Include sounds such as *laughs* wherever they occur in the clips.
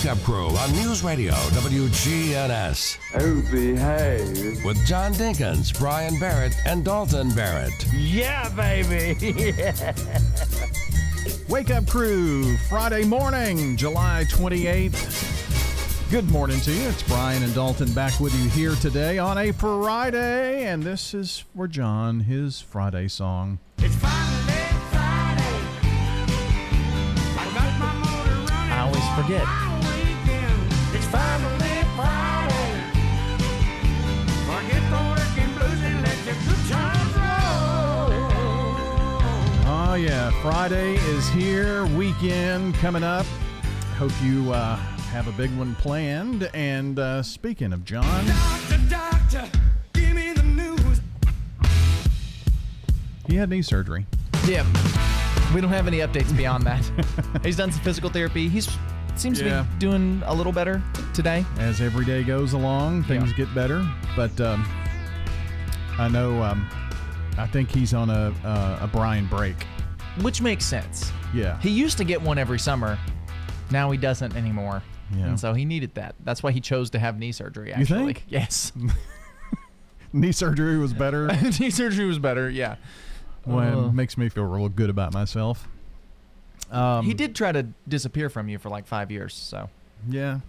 Wake Up Crew on News Radio WGNS Oh, behave. with John Dinkins, Brian Barrett, and Dalton Barrett. Yeah, baby. *laughs* Wake Up Crew, Friday morning, July 28th. Good morning to you. It's Brian and Dalton back with you here today on a Friday. And this is for John, his Friday song. it's finally Friday. I got my motor running. I always for a forget. Yeah, Friday is here, weekend coming up. Hope you uh, have a big one planned. And uh, speaking of John, Doctor, doctor, give me the news. he had knee surgery. Yeah. We don't have any updates beyond that. *laughs* He's done some physical therapy. He's seems Yeah. to be doing a little better today. as every day goes along, things Yeah. get better. But um, I know, um, I think he's on a, a, a Brian break. Which makes sense. Yeah. He used to get one every summer. Now he doesn't anymore. Yeah. And so he needed that. That's why he chose to have knee surgery, You actually. think? *laughs* Yes. *laughs* Knee surgery was better. *laughs* knee surgery was better, yeah. well, Uh. it makes me feel real good about myself. Um, he did try to disappear from you for like five years, so. Yeah.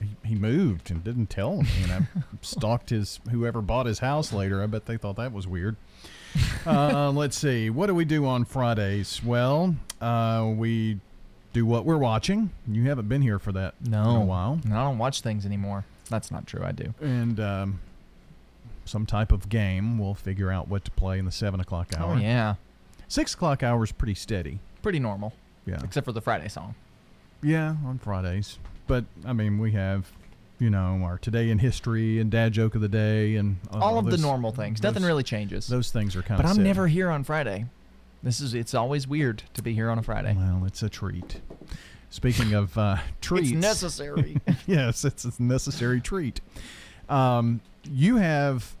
He, he moved and didn't tell me, and I stalked his whoever bought his house later. I bet they thought that was weird. Uh, let's see. What do we do on Fridays? Well, uh, we do what we're watching. You haven't been here for that No. in a while. No, I don't watch things anymore. That's not true. I do. And um, some type of game. We'll figure out what to play in the seven o'clock hour. Oh, yeah. Six o'clock hour is pretty steady. Pretty normal, Yeah. except for the Friday song. Yeah, on Fridays. But I mean, we have, you know, our today in history and dad joke of the day and uh, All of the normal things. Nothing those- really changes. Those things are kind but of. I'm never here on Friday. This is it's always weird to be here on a Friday. Well, it's a treat. Speaking of uh, *laughs* treats, It's necessary. *laughs* yes, it's a necessary treat. Um, you have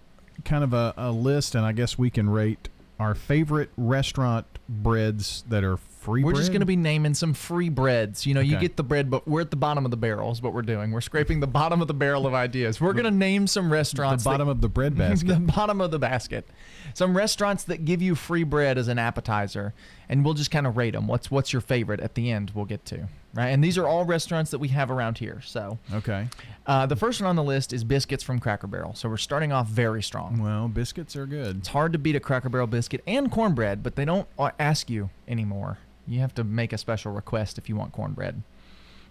kind of a, a list, and I guess we can rate our favorite restaurant breads that are free. we're just going to be naming some free breads. You know, you get the bread, but we're at the bottom of the barrel is what we're doing. We're scraping the bottom of the barrel of ideas. We're going to name some restaurants. the bottom that, of the bread *laughs* basket. the bottom of the basket. Some restaurants that give you free bread as an appetizer, and we'll just kind of rate them. What's what's your favorite at the end? We'll get to right. And these are all restaurants that we have around here. So okay. Uh, the first one on the list is biscuits from Cracker Barrel. So we're starting off very strong. Well, biscuits are good. It's hard to beat a Cracker Barrel biscuit and cornbread, but they don't ask you anymore. You have to make a special request if you want cornbread.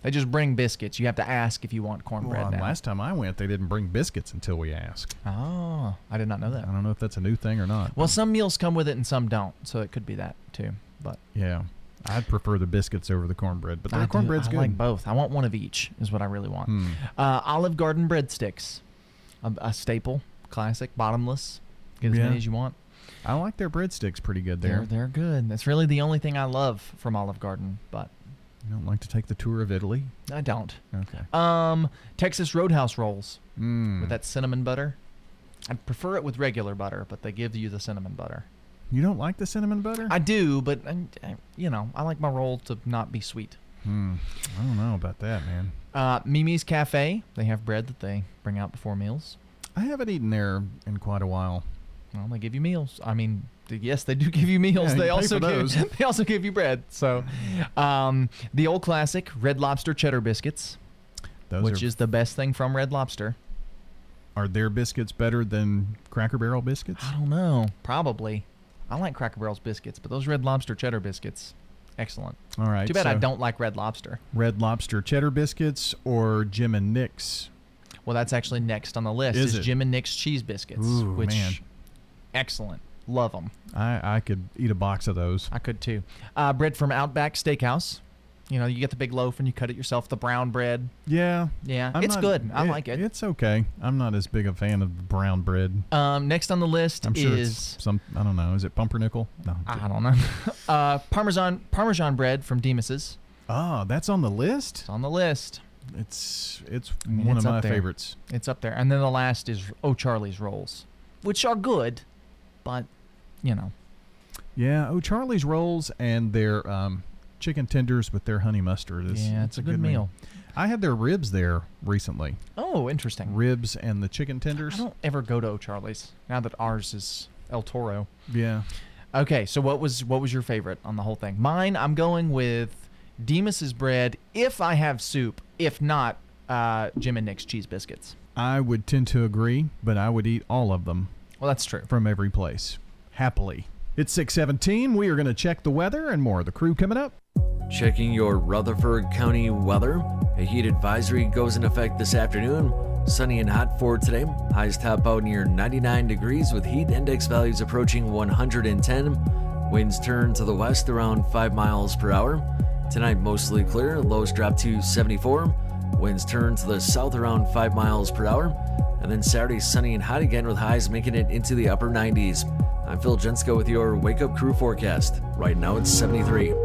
They just bring biscuits. You have to ask if you want cornbread Well, now. last time I went, they didn't bring biscuits until we asked. oh, I did not know that. I don't know if that's a new thing or not. Well, some meals come with it and some don't, so it could be that too. But yeah, I'd prefer the biscuits over the cornbread, but I the do- cornbread's I good. like both. I want one of each. Is what I really want. Hmm. Uh, Olive Garden breadsticks, a, a staple, classic, bottomless. Get as Yeah. many as you want. I like their breadsticks pretty good They're there. they're good. That's really the only thing I love from Olive Garden, but You don't like to take the tour of Italy? I don't. Okay. Um, Texas Roadhouse rolls Mm. with that cinnamon butter. I prefer it with regular butter, but they give you the cinnamon butter. You don't like the cinnamon butter? I do, but I, I- you know, I like my roll to not be sweet. Hmm. I don't know about that, man. Uh, Mimi's Cafe, they have bread that they bring out before meals. I haven't eaten there in quite a while. Well, they give you meals. I mean, yes, they do *laughs* give you meals. Yeah, they pay also give, *laughs* they also give you bread. So, um, the old classic Red Lobster cheddar biscuits, Those which are, is the best thing from Red Lobster. are their biscuits better than Cracker Barrel biscuits? I don't know. Probably. I like Cracker Barrel's biscuits, but those Red Lobster cheddar biscuits, excellent. All right. Too bad I don't like Red Lobster. Red Lobster cheddar biscuits or Jim and Nick's. Well, that's actually next on the list. Is Is? Jim and Nick's cheese biscuits, Ooh, which man. excellent. Love them. I I could eat a box of those. I could too. Uh, bread from Outback Steakhouse. You know, you get the big loaf and you cut it yourself. The brown bread. Yeah. Yeah, I'm it's not- good. I like it. It's okay. I'm not as big a fan of brown bread. Um, next on the list I'm sure is it's some. I don't know. Is it pumpernickel? No. I don't know. *laughs* uh, Parmesan Parmesan bread from Demos's. Oh, that's on the list. It's on the list. It's it's one it's of up my there. favorites. It's up there. And then the last is Oh Charlie's rolls, which are good, but you know, Yeah. Oh, Charlie's rolls and their um, chicken tenders with their honey mustard is Yeah, it's a good meal. I had their ribs there recently. Oh, interesting. Ribs and the chicken tenders. I don't ever go to O'Charley's now that ours is El Toro. Yeah. Okay, so what was what was your favorite on the whole thing? Mine, I'm going with Demos's bread if I have soup. If not, uh, Jim and Nick's cheese biscuits. I would tend to agree, but I would eat all of them Well, that's true. from every place. Happily. It's 617. We are going to check the weather and more of the crew coming up. Checking your Rutherford County weather. A heat advisory goes in effect this afternoon. Sunny and hot for today. Highs top out near 99 degrees with heat index values approaching 110. Winds turn to the west around 5 miles per hour. Tonight mostly clear. Lows drop to 74. Winds turn to the south around 5 miles per hour. And then Saturday sunny and hot again with highs making it into the upper 90s. I'm Phil Jensko with your Wake Up Crew forecast. Right now it's 73.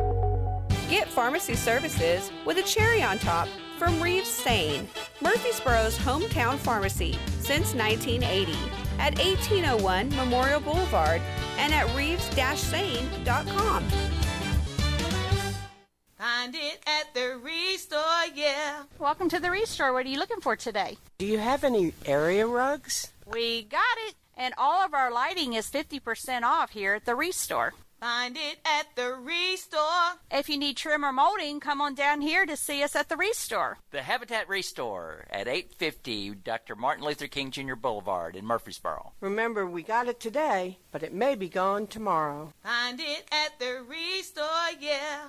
Get pharmacy services with a cherry on top from Reeves Sain, Murfreesboro's hometown pharmacy since 1980 at 1801 Memorial Boulevard and at reeves-sain.com. Find it at the restore, yeah. Welcome to the Restore. What are you looking for today? Do you have any area rugs? We got it. And all of our lighting is 50% off here at the Restore. Find it at the restore. If you need trim or molding, come on down here to see us at the Restore. The Habitat Restore at 850 Dr. Martin Luther King Jr. Boulevard in Murfreesboro. Remember, we got it today, but it may be gone tomorrow. Find it at the restore, yeah.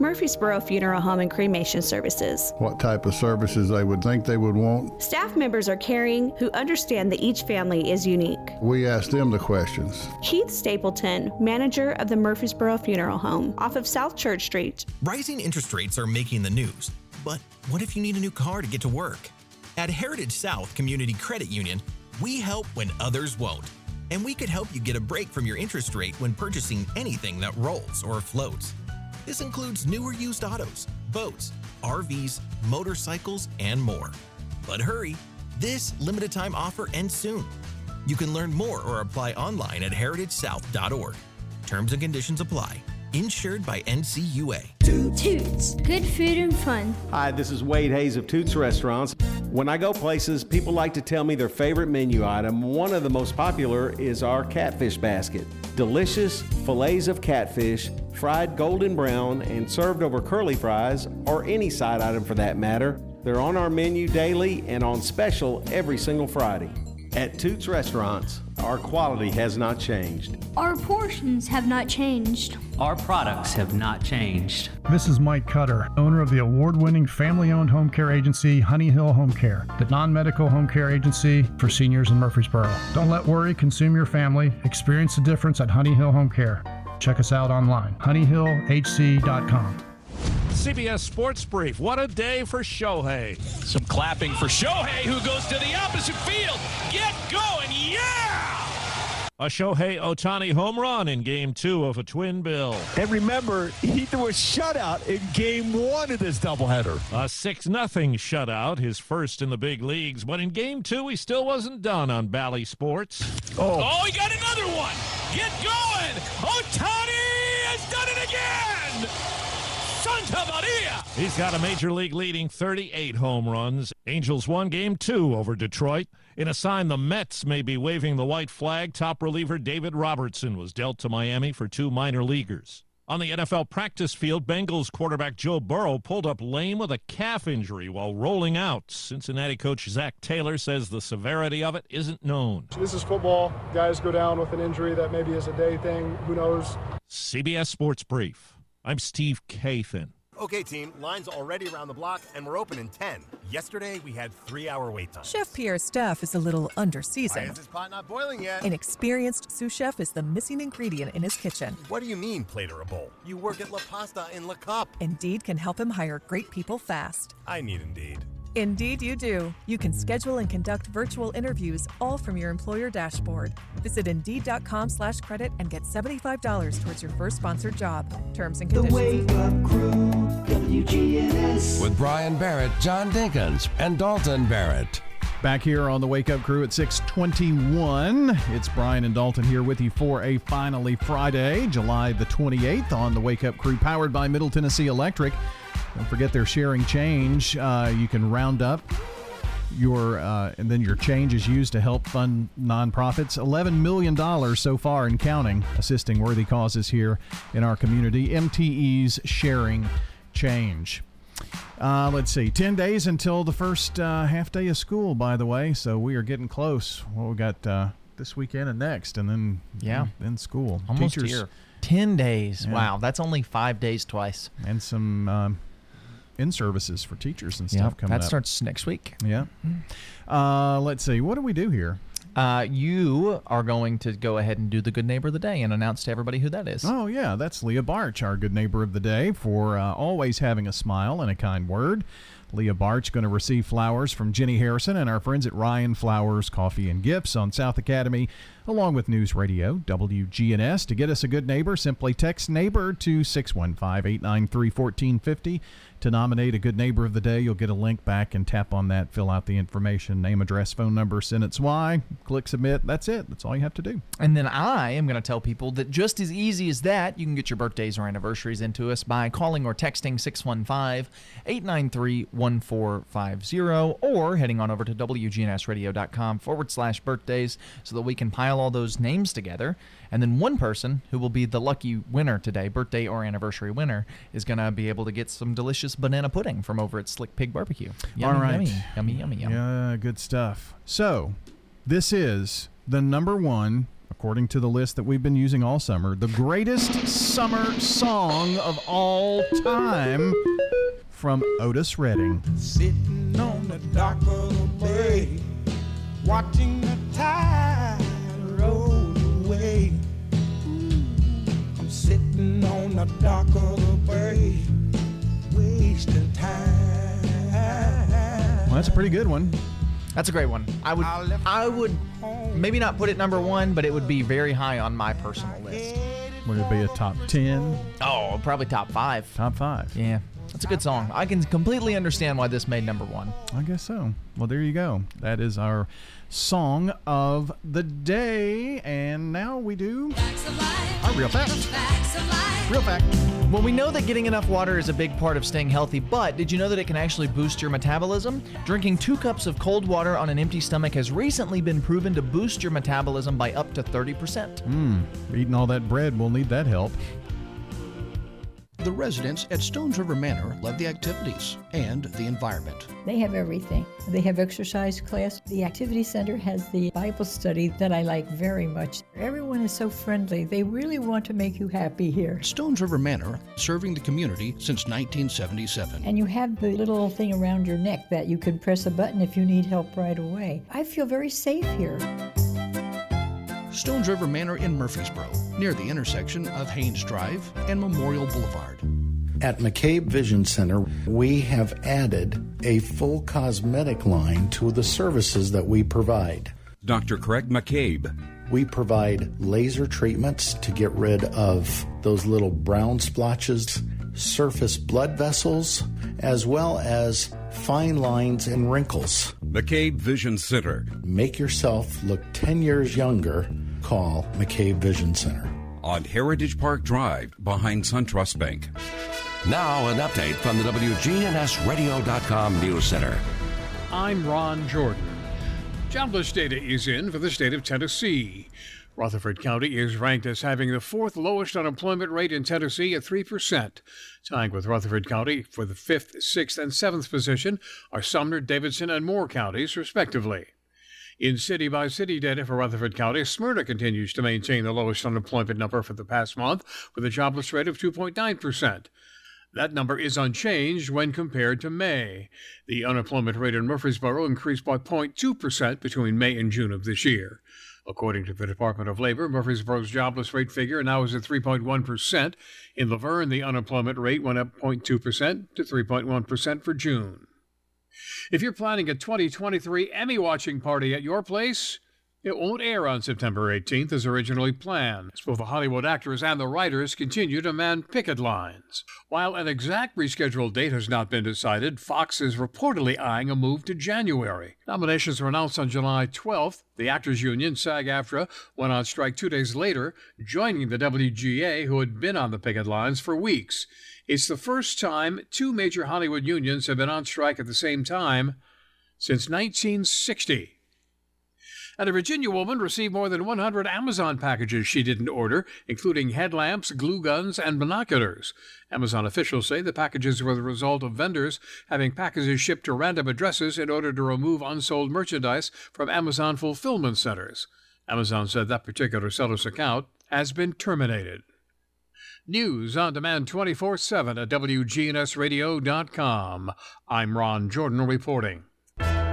Murfreesboro Funeral Home and Cremation Services. What type of services they would think they would want. Staff members are caring who understand that each family is unique. We ask them the questions. Keith Stapleton, manager of the Murfreesboro Funeral Home, off of South Church Street. Rising interest rates are making the news, but what if you need a new car to get to work? At Heritage South Community Credit Union, we help when others won't. And we could help you get a break from your interest rate when purchasing anything that rolls or floats. This includes newer used autos, boats, RVs, motorcycles, and more. But hurry, this limited time offer ends soon. You can learn more or apply online at heritagesouth.org. Terms and conditions apply. Insured by NCUA. Toots, good food and fun. Hi, this is Wade Hayes of Toots Restaurants. When I go places, people like to tell me their favorite menu item. One of the most popular is our catfish basket. Delicious fillets of catfish, fried golden brown, and served over curly fries, or any side item for that matter. They're on our menu daily and on special every single Friday. At Toots Restaurants, our quality has not changed. Our portions have not changed. Our products have not changed. This is Mike Cutter, owner of the award winning family owned home care agency Honey Hill Home Care, the non medical home care agency for seniors in Murfreesboro. Don't let worry consume your family. Experience the difference at Honey Hill Home Care. Check us out online, honeyhillhc.com. CBS Sports Brief. What a day for Shohei. Some clapping for Shohei, who goes to the opposite field. Get going, yeah! A Shohei Ohtani home run in game two of a twin bill. And remember, he threw a shutout in game one of this doubleheader. A 6 0 shutout, his first in the big leagues. But in game two, he still wasn't done on Bally Sports. Oh, oh he got another one. Get going. Ohtani has done it again. Santa Maria! He's got a major league leading 38 home runs. Angels won game two over Detroit. In a sign the Mets may be waving the white flag, top reliever David Robertson was dealt to Miami for two minor leaguers. On the NFL practice field, Bengals quarterback Joe Burrow pulled up lame with a calf injury while rolling out. Cincinnati coach Zac Taylor says the severity of it isn't known. This is football. Guys go down with an injury that maybe is a day thing. Who knows? CBS Sports Brief. I'm Steve Kathan. Okay, team, line's already around the block, and we're open in 10. Yesterday, we had three hour wait time. Chef Pierre's staff is a little underseasoned. Why is this pot not boiling yet? An experienced sous chef is the missing ingredient in his kitchen. What do you mean, plate or a bowl? You work at La Pasta in La Cup. Indeed can help him hire great people fast. I need Indeed. Indeed, you do. You can schedule and conduct virtual interviews all from your employer dashboard. Visit Indeed.com slash credit and get $75 towards your first sponsored job. Terms and conditions. The Wake Up Crew, WGNS. With Brian Barrett, John Dinkins, and Dalton Barrett. Back here on the Wake Up Crew at 621. It's Brian and Dalton here with you for a finally Friday, July the 28th on the Wake Up Crew, powered by Middle Tennessee Electric. Don't forget they're sharing change. Uh, you can round up your uh, and then your change is used to help fund nonprofits. Eleven million dollars so far in counting, assisting worthy causes here in our community. MTE's sharing change. Uh, let's see, 10 days until the first uh, half day of school, by the way. So we are getting close. Well, we got uh, this weekend and next, and then Yeah. then school. Almost Teachers, here. 10 days. Yeah. Wow, that's only five days twice. And some um, in services for teachers and stuff Yep, coming that up. starts next week. Yeah. Uh, let's see. What do we do here? Uh, you are going to go ahead and do the good neighbor of the day and announce to everybody who that is. Oh, yeah, that's Leah Barch, our good neighbor of the day, for uh, always having a smile and a kind word. Leah Barch going to receive flowers from Jenny Harrison and our friends at Ryan Flowers Coffee and Gifts on South Academy, along with News Radio WGNS. To get us a good neighbor, simply text neighbor to 615 893 1450. To nominate a good neighbor of the day, you'll get a link back and tap on that, fill out the information, name, address, phone number, sentence why, click submit. That's it. That's all you have to do. And then I am going to tell people that just as easy as that, you can get your birthdays or anniversaries into us by calling or texting 615 893 1450 or heading on over to WGNSradio.com forward slash birthdays so that we can pile all those names together. And then one person who will be the lucky winner today, birthday or anniversary winner, is going to be able to get some delicious banana pudding from over at Slick Pig Barbecue. Yummy, All right. Yummy, yummy, yummy, yummy. Yeah, good stuff. So, this is the number one, according to the list that we've been using all summer, the greatest summer song of all time from Otis Redding. Sitting on the dock of the bay, watching the sitting on the dock of the bay, wasting time. Well, that's a pretty good one. That's a great one. I would, I would, maybe not put it number one, but it would be very high on my personal list. Would it be a top 10? Oh, probably top five. Top five. Yeah, that's a good song. I can completely understand why this made number one. I guess so. Well, there you go. That is our song of the day. And now we do our real fact. Real fact. Well, we know that getting enough water is a big part of staying healthy, but did you know that it can actually boost your metabolism? Drinking two cups of cold water on an empty stomach has recently been proven to boost your metabolism by up to 30%. Hmm. Eating all that bread, we'll need that help. The residents at Stones River Manor love the activities and the environment. They have everything. They have exercise class. The activity center has the Bible study that I like very much. Everyone is so friendly. They really want to make you happy here. Stones River Manor, serving the community since 1977. And you have the little thing around your neck that you can press a button if you need help right away. I feel very safe here. Stones River Manor in Murfreesboro, near the intersection of Haynes Drive and Memorial Boulevard. At McCabe Vision Center, we have added a full cosmetic line to the services that we provide. Dr. Craig McCabe. We provide laser treatments to get rid of those little brown splotches, surface blood vessels, as well as fine lines and wrinkles. McCabe Vision Center. Make yourself look 10 years younger. Call McCabe Vision Center. On Heritage Park Drive behind SunTrust Bank. Now, an update from the WGNSradio.com News Center. I'm Ron Jordan. Jobless data is in for the state of Tennessee. Rutherford County is ranked as having the fourth lowest unemployment rate in Tennessee at 3%. Tying with Rutherford County for the fifth, sixth, and seventh position are Sumner, Davidson, and Moore counties, respectively. In city by city data for Rutherford County, Smyrna continues to maintain the lowest unemployment number for the past month with a jobless rate of 2.9%. That number is unchanged when compared to May. The unemployment rate in Murfreesboro increased by 0.2% between May and June of this year. According to the Department of Labor, Murfreesboro's jobless rate figure now is at 3.1%. In La Vergne, the unemployment rate went up 0.2% to 3.1% for June. If you're planning a 2023 Emmy watching party at your place, it won't air on September 18th as originally planned. As both the Hollywood actors and the writers continue to man picket lines. While an exact rescheduled date has not been decided, Fox is reportedly eyeing a move to January. Nominations were announced on July 12th. The Actors Union, SAG AFTRA, went on strike two days later, joining the WGA, who had been on the picket lines for weeks. It's the first time two major Hollywood unions have been on strike at the same time since 1960. And a Virginia woman received more than 100 Amazon packages she didn't order, including headlamps, glue guns, and binoculars. Amazon officials say the packages were the result of vendors having packages shipped to random addresses in order to remove unsold merchandise from Amazon fulfillment centers. Amazon said that particular seller's account has been terminated. News on demand 24 7 at WGNSradio.com. I'm Ron Jordan reporting.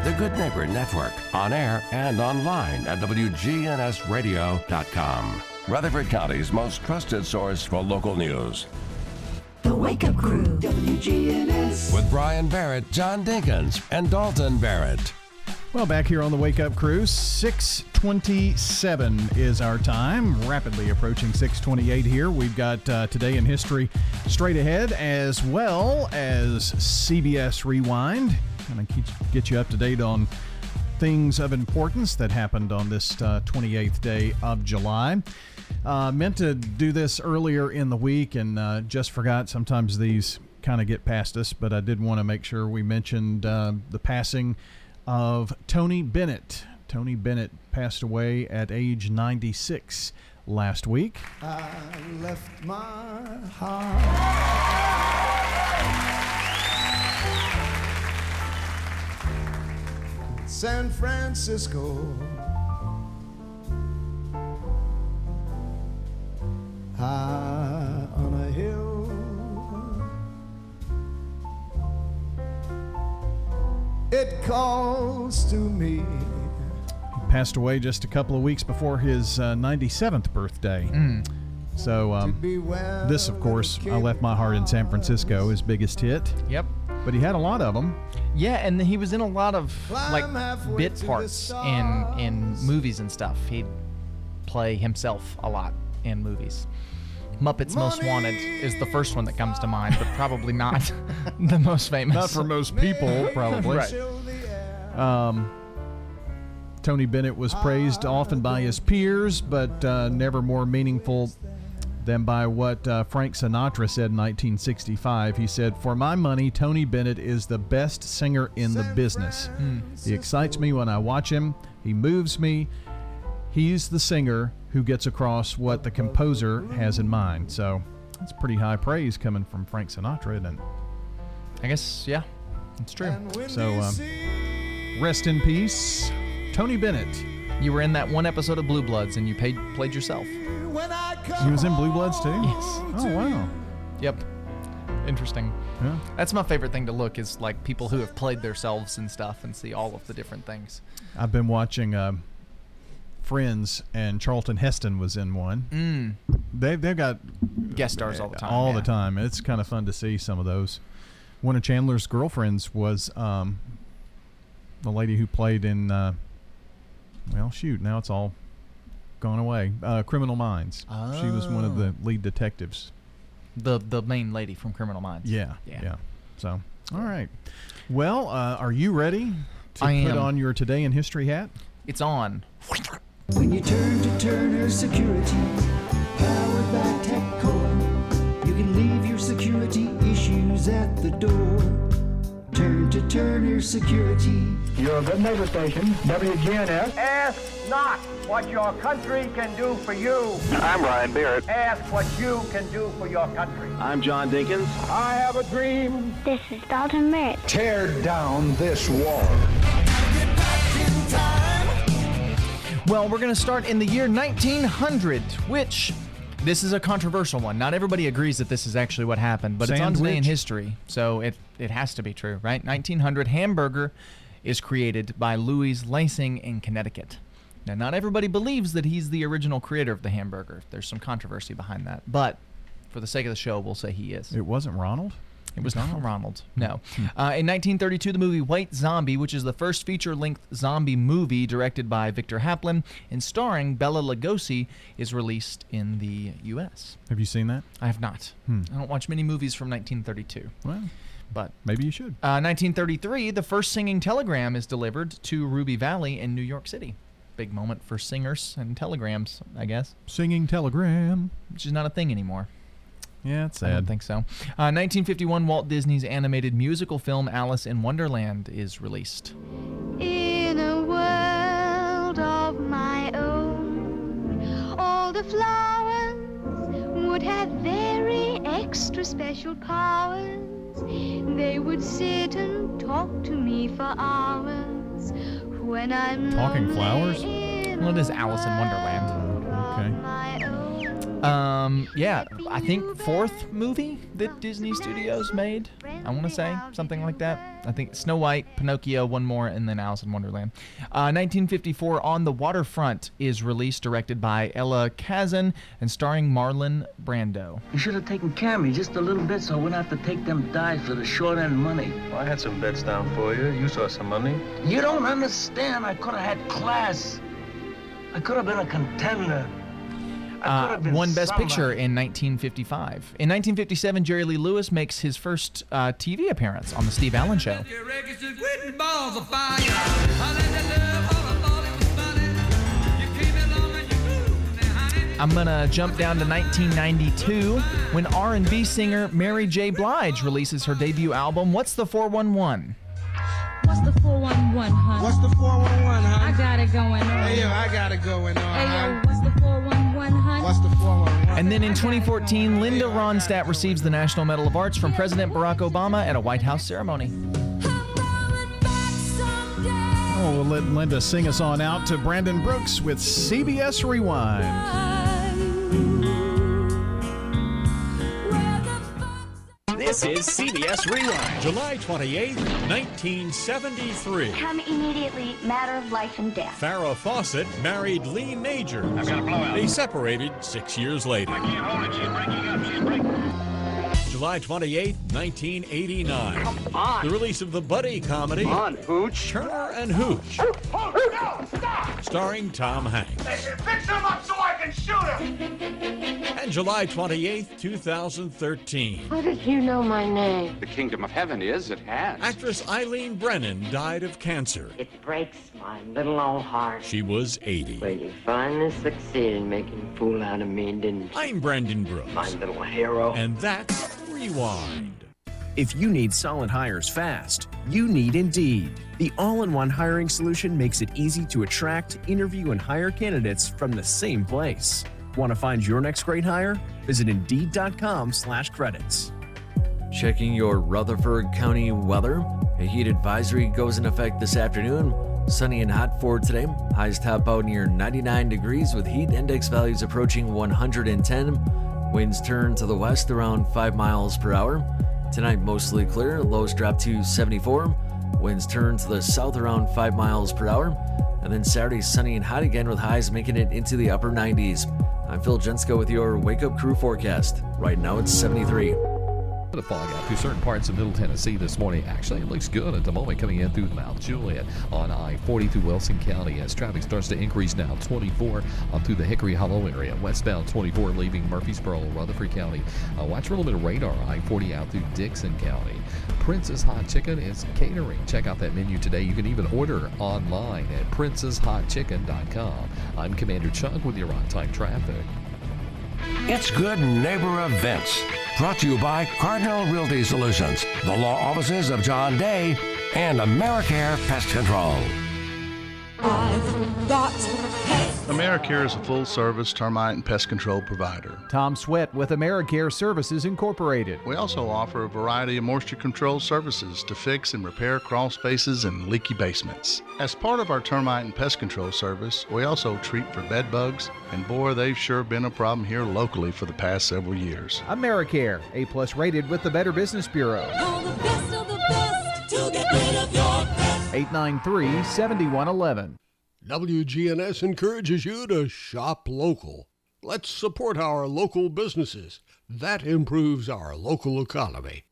The Good Neighbor Network, on air and online at WGNSradio.com. Rutherford County's most trusted source for local news. The Wake Up Crew, WGNS. With Brian Barrett, John Dinkins, and Dalton Barrett. Well, back here on the Wake Up Crew, 627 is our time. Rapidly approaching 628 here. We've got uh, Today in History straight ahead, as well as CBS Rewind kind of get you up to date on things of importance that happened on this uh, 28th day of July. Uh, meant to do this earlier in the week and uh, just forgot. Sometimes these kind of get past us, but I did want to make sure we mentioned uh, the passing of Tony Bennett. Tony Bennett passed away at age 96 last week. I left my heart. San Francisco. High on a hill. It calls to me. He passed away just a couple of weeks before his uh, 97th birthday. Mm. So, um, this, of course, I Left My Heart in San Francisco, his biggest hit. Yep. But he had a lot of them. Yeah, and he was in a lot of like bit parts in in movies and stuff. He'd play himself a lot in movies. Muppets Most Wanted is the first one that comes to mind, but probably not *laughs* the most famous. Not for most people, probably. right. Um, Tony Bennett was praised often by his peers, but uh, never more meaningful than by what uh, Frank Sinatra said in 1965. He said, For my money, Tony Bennett is the best singer in the business. He excites me when I watch him, he moves me. He's the singer who gets across what the composer has in mind. So that's pretty high praise coming from Frank Sinatra, isn't it? I guess, yeah, it's true. So um, rest in peace, Tony Bennett. You were in that one episode of Blue Bloods and you paid, played yourself. He was in Blue Bloods too? Yes. Oh, wow. Yep. Interesting. Yeah. That's my favorite thing to look is like people who have played themselves and stuff and see all of the different things. I've been watching um, Friends, and Charlton Heston was in one. Mm. They've they've got Guest stars all the time, All yeah. the time. It's kind of fun to see some of those. One of Chandler's girlfriends was um, the lady who played in. Uh, well, shoot, now it's all gone away. Uh, Criminal Minds. She was one of the Oh. lead detectives. The the main lady from Criminal Minds. Yeah, Yeah. yeah. So, all right. Well, uh, are you ready to I put am. on your today in history hat? It's on. When you turn to Turner Security, powered by TechCore, you can leave your security issues at the door. Turn to Turner Security. You're a good neighbor station, WGNS. Ask not what your country can do for you. I'm Ryan Barrett. Ask what you can do for your country. I'm John Dinkins. I have a dream. This is Dalton Merritt. Tear down this wall. Well, we're going to start in the year 1900, which this is a controversial one. Not everybody agrees that this is actually what happened, but it's on today in history, so it it has to be true, right? 1900 hamburger is created by Louis Lassen in Connecticut. Now, not everybody believes that he's the original creator of the hamburger. There's some controversy behind that, but for the sake of the show, we'll say he is. It wasn't Ronald. It was not Ronald. No. Uh, in 1932, the movie White Zombie, which is the first feature-length zombie movie directed by Victor Halperin and starring Bela Lugosi, is released in the U.S. Have you seen that? I have not. Hmm. I don't watch many movies from 1932. Well, but maybe you should. Uh, 1933, the first singing telegram is delivered to Rudy Vallée in New York City. Big moment for singers and telegrams, I guess. Singing telegram. Which is not a thing anymore. Yeah, it's sad. I don't think so. Uh, 1951, Walt Disney's animated musical film Alice in Wonderland is released. In a world of my own, all the flowers would have very extra special powers. They would sit and talk to me for hours when I'm Talking flowers? Well, it is Alice in Wonderland. Okay. Um, yeah, I think fourth movie that Disney Studios made. I want to say something like that. I think Snow White, Pinocchio, one more, and then Alice in Wonderland. Uh, 1954, On the Waterfront is released, directed by Elia Kazan and starring Marlon Brando. You should have taken care of me just a little bit so I wouldn't have to take them dives for the short end money. Well, I had some bets down for you. You saw some money. You don't understand. I could have had class. I could have been a contender. I Uh, won Best somebody. Picture in 1955. In 1957, Jerry Lee Lewis makes his first uh, TV appearance on The Steve Allen Show. I'm gonna jump down to 1992 when R&B singer Mary J. Blige releases her debut album. What's the 411? What's the 411, huh? What's the 411, huh? I got it going on. Hey, yo, I got it going on, Hey, yo, what's the 411, And then in 2014, Linda Ronstadt receives the National Medal of Arts from President Barack Obama at a White House ceremony. Oh, we'll let Linda sing us on out to Brandon Brooks with CBS Rewind. This is CBS Rewind, July 28th, 1973. Come immediately, matter of life and death. Farrah Fawcett married Lee Major. I've got a blowout. They separated six years later. I can't hold it. She's breaking up. She's breaking. July 28th, 1989. Come on. The release of the buddy comedy. Come on, Hooch. Turner and Hooch. Oh, no, stop! Starring Tom Hanks. They should fix him up so I can shoot him! And July 28th, 2013. How did you know my name? The kingdom of heaven is at hand. Actress Eileen Brennan died of cancer. It breaks my little old heart. She was 80. Well, you finally succeeded in making a fool out of me, didn't you? I'm Brendan Brooks. My little hero. And that's Rewind. If you need solid hires fast, you need Indeed. The all in one hiring solution makes it easy to attract, interview, and hire candidates from the same place. Want to find your next great hire? Visit Indeed.com slash credits. Checking your Rutherford County weather. A heat advisory goes in effect this afternoon. Sunny and hot for today. Highs top out near 99 degrees with heat index values approaching 110. Winds turn to the west around 5 miles per hour. Tonight, mostly clear. Lows drop to 74. Winds turn to the south around 5 miles per hour. And then Saturday, sunny and hot again with highs making it into the upper 90s. I'm Phil Jensko with your Wake Up Crew forecast. Right now, it's 73. The fog out through certain parts of Middle Tennessee this morning. Actually, it looks good at the moment coming in through Mount Juliet on I-40 through Wilson County as traffic starts to increase now. 24 on through the Hickory Hollow area. Westbound 24 leaving Murfreesboro, Rutherford County. Uh, watch for a little bit of radar. I-40 out through Dickson County. Prince's Hot Chicken is catering. Check out that menu today. You can even order online at princeshotchicken.com. I'm Commander Chuck with your on-time traffic. It's Good Neighbor Events, brought to you by Cardinal Realty Solutions, the law offices of John Day, and AmeriCare Pest Control. I've got AmeriCare is a full service termite and pest control provider. Tom Sweat with AmeriCare Services Incorporated. We also offer a variety of moisture control services to fix and repair crawl spaces and leaky basements. As part of our termite and pest control service, we also treat for bed bugs, and boy, they've sure been a problem here locally for the past several years. AmeriCare, A plus rated with the Better Business Bureau. all the best of the best to get rid of your pest. 893 7111. WGNS encourages you to shop local. Let's support our local businesses. That improves our local economy.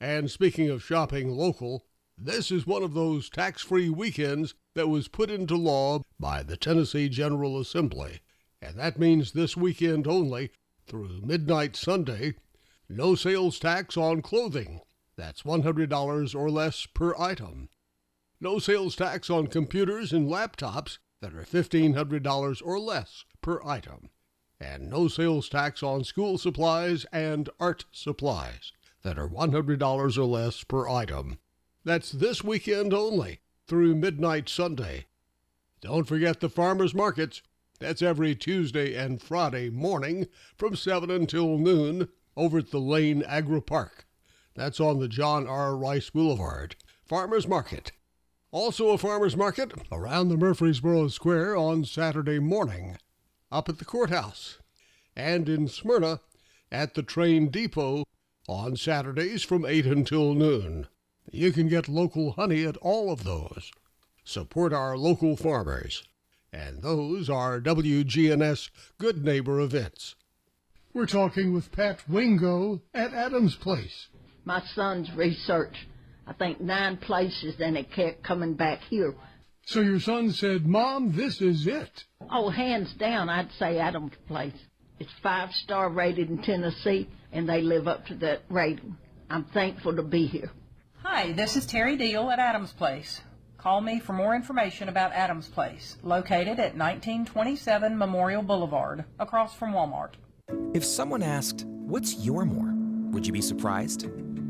And speaking of shopping local, this is one of those tax free weekends that was put into law by the Tennessee General Assembly. And that means this weekend only, through midnight Sunday, no sales tax on clothing. That's $100 or less per item. No sales tax on computers and laptops that are $1,500 or less per item. And no sales tax on school supplies and art supplies that are $100 or less per item. That's this weekend only, through midnight Sunday. Don't forget the farmers markets. That's every Tuesday and Friday morning from 7 until noon over at the Lane Agri Park. That's on the John R. Rice Boulevard. Farmers Market. Also a farmers market around the Murfreesboro Square on Saturday morning, up at the courthouse, and in Smyrna at the train depot on Saturdays from 8 until noon. You can get local honey at all of those. Support our local farmers. And those are WGNS Good Neighbor events. We're talking with Pat Wingo at Adams Place. My son's research, I think nine places, and it kept coming back here. So your son said, Mom, this is it. Oh, hands down, I'd say Adams Place. It's five star rated in Tennessee, and they live up to that rating. I'm thankful to be here. Hi, this is Terry Deal at Adams Place. Call me for more information about Adams Place, located at 1927 Memorial Boulevard, across from Walmart. If someone asked, What's your more? Would you be surprised?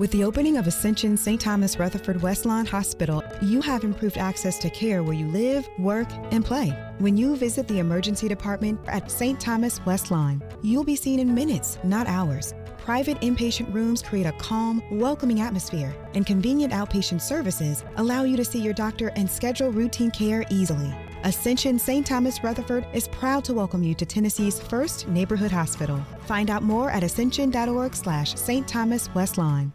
With the opening of Ascension St. Thomas Rutherford Westlawn Hospital, you have improved access to care where you live, work, and play. When you visit the emergency department at St. Thomas Westlawn, you'll be seen in minutes, not hours. Private inpatient rooms create a calm, welcoming atmosphere, and convenient outpatient services allow you to see your doctor and schedule routine care easily. Ascension St. Thomas Rutherford is proud to welcome you to Tennessee's first neighborhood hospital. Find out more at ascension.org slash St. Thomas Westlawn.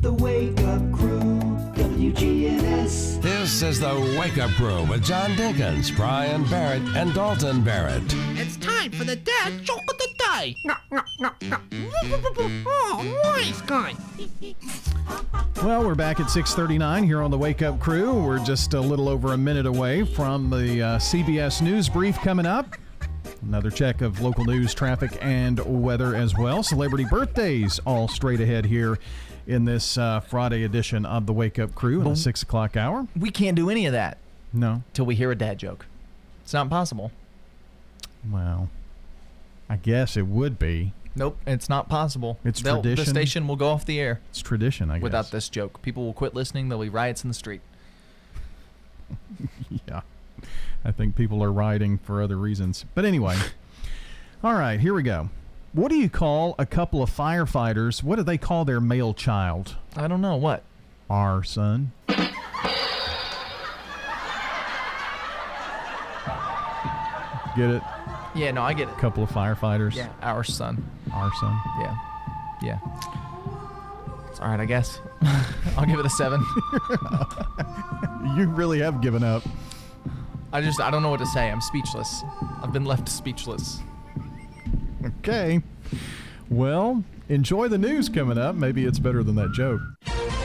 The Wake Up Crew, WGNS. This is the Wake Up Crew with John Dinkins, Brian Barrett, and Dalton Barrett. It's time for the dad joke of the day. No, no, no, no. Oh, nice guy. Well, we're back at 6:39 here on the Wake Up Crew. We're just a little over a minute away from the uh, CBS News brief coming up. Another check of local news, traffic, and weather as well. Celebrity birthdays all straight ahead here in this uh, Friday edition of the Wake Up Crew in the six o'clock hour. We can't do any of that No. till we hear a dad joke. It's not possible. Well, I guess it would be. Nope, it's not possible. It's They'll- tradition. The station will go off the air It's tradition, I guess. without this joke. People will quit listening. There'll be riots in the street. *laughs* yeah. I think people are rioting for other reasons. But anyway. *laughs* all right, here we go. What do you call a couple of firefighters? What do they call their male child? I don't know. What? Our son. Get it? Yeah, no, I get it. A couple of firefighters. Yeah, our son. Our son. Yeah, yeah. It's all right, I guess. *laughs* I'll give it a seven. *laughs* You really have given up. I just I don't know what to say. I'm speechless. I've been left speechless. Okay. Well, enjoy the news coming up. Maybe it's better than that joke.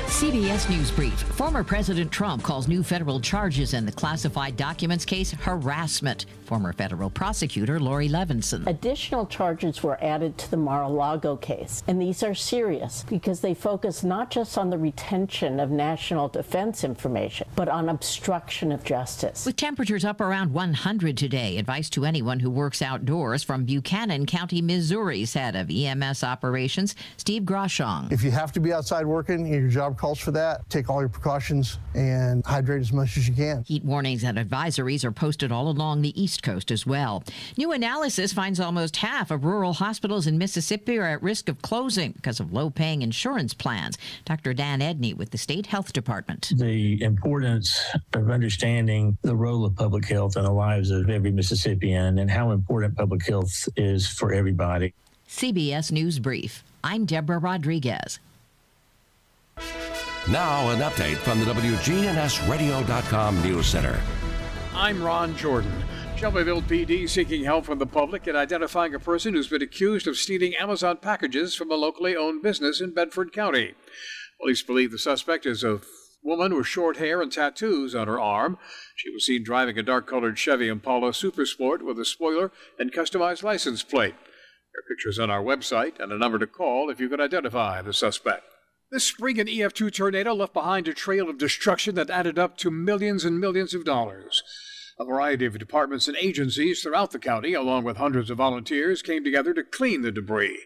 CBS News Brief. Former President Trump calls new federal charges in the classified documents case harassment. Former federal prosecutor Laurie Levenson. Additional charges were added to the Mar-a-Lago case, and these are serious because they focus not just on the retention of national defense information, but on obstruction of justice. With temperatures up around 100 today, advice to anyone who works outdoors from Buchanan County, Missouri's head of EMS operations, Steve Groshong. If you have to be outside working, your job calls for that, take all your precautions and hydrate as much as you can. Heat warnings and advisories are posted all along the East Coast as well. New analysis finds almost half of rural hospitals in Mississippi are at risk of closing because of low paying insurance plans. Dr. Dan Edney with the State Health Department. The importance of understanding the role of public health in the lives of every Mississippian and how important public health is for everybody. CBS News Brief. I'm Deborah Rodriguez. Now, an update from the WGNSradio.com News Center. I'm Ron Jordan. Shelbyville PD seeking help from the public in identifying a person who's been accused of stealing Amazon packages from a locally owned business in Bedford County. Police believe the suspect is a woman with short hair and tattoos on her arm. She was seen driving a dark colored Chevy Impala Supersport with a spoiler and customized license plate. There are pictures on our website and a number to call if you can identify the suspect. This spring, an EF2 tornado left behind a trail of destruction that added up to millions and millions of dollars. A variety of departments and agencies throughout the county, along with hundreds of volunteers, came together to clean the debris.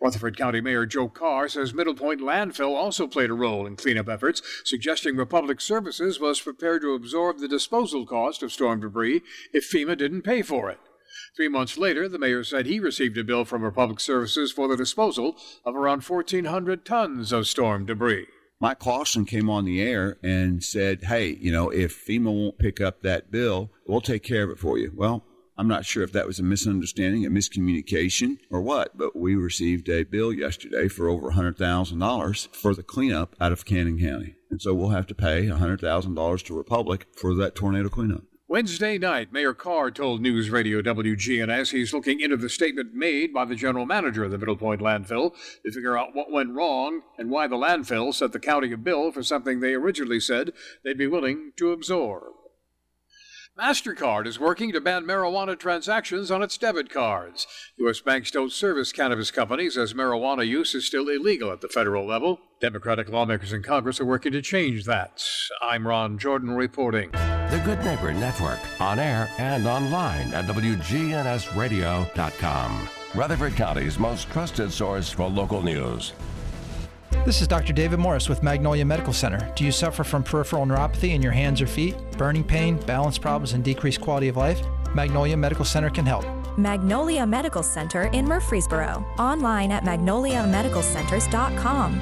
Rutherford County Mayor Joe Carr says Middle Point Landfill also played a role in cleanup efforts, suggesting Republic Services was prepared to absorb the disposal cost of storm debris if FEMA didn't pay for it. Three months later, the mayor said he received a bill from Republic Services for the disposal of around 1,400 tons of storm debris. Mike Clausen came on the air and said, Hey, you know, if FEMA won't pick up that bill, we'll take care of it for you. Well, I'm not sure if that was a misunderstanding, a miscommunication, or what, but we received a bill yesterday for over $100,000 for the cleanup out of Cannon County. And so we'll have to pay $100,000 to Republic for that tornado cleanup. Wednesday night, Mayor Carr told News Radio WGNS he's looking into the statement made by the general manager of the Middle Point landfill to figure out what went wrong and why the landfill set the county a bill for something they originally said they'd be willing to absorb. MasterCard is working to ban marijuana transactions on its debit cards. U.S. banks don't service cannabis companies as marijuana use is still illegal at the federal level. Democratic lawmakers in Congress are working to change that. I'm Ron Jordan reporting. The Good Neighbor Network, on air and online at WGNSradio.com. Rutherford County's most trusted source for local news. This is Dr. David Morris with Magnolia Medical Center. Do you suffer from peripheral neuropathy in your hands or feet, burning pain, balance problems, and decreased quality of life? Magnolia Medical Center can help. Magnolia Medical Center in Murfreesboro. Online at magnoliamedicalcenters.com.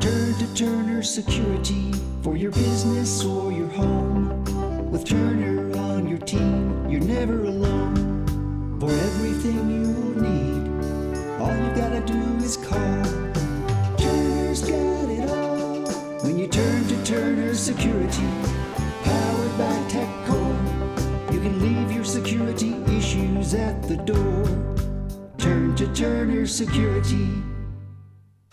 Turn to Turner Security for your business or your home. With Turner on your team, you're never alone. For everything you need, all you gotta do is call. Security, powered by TechCore, you can leave your security issues at the door. Turn to Turner Security.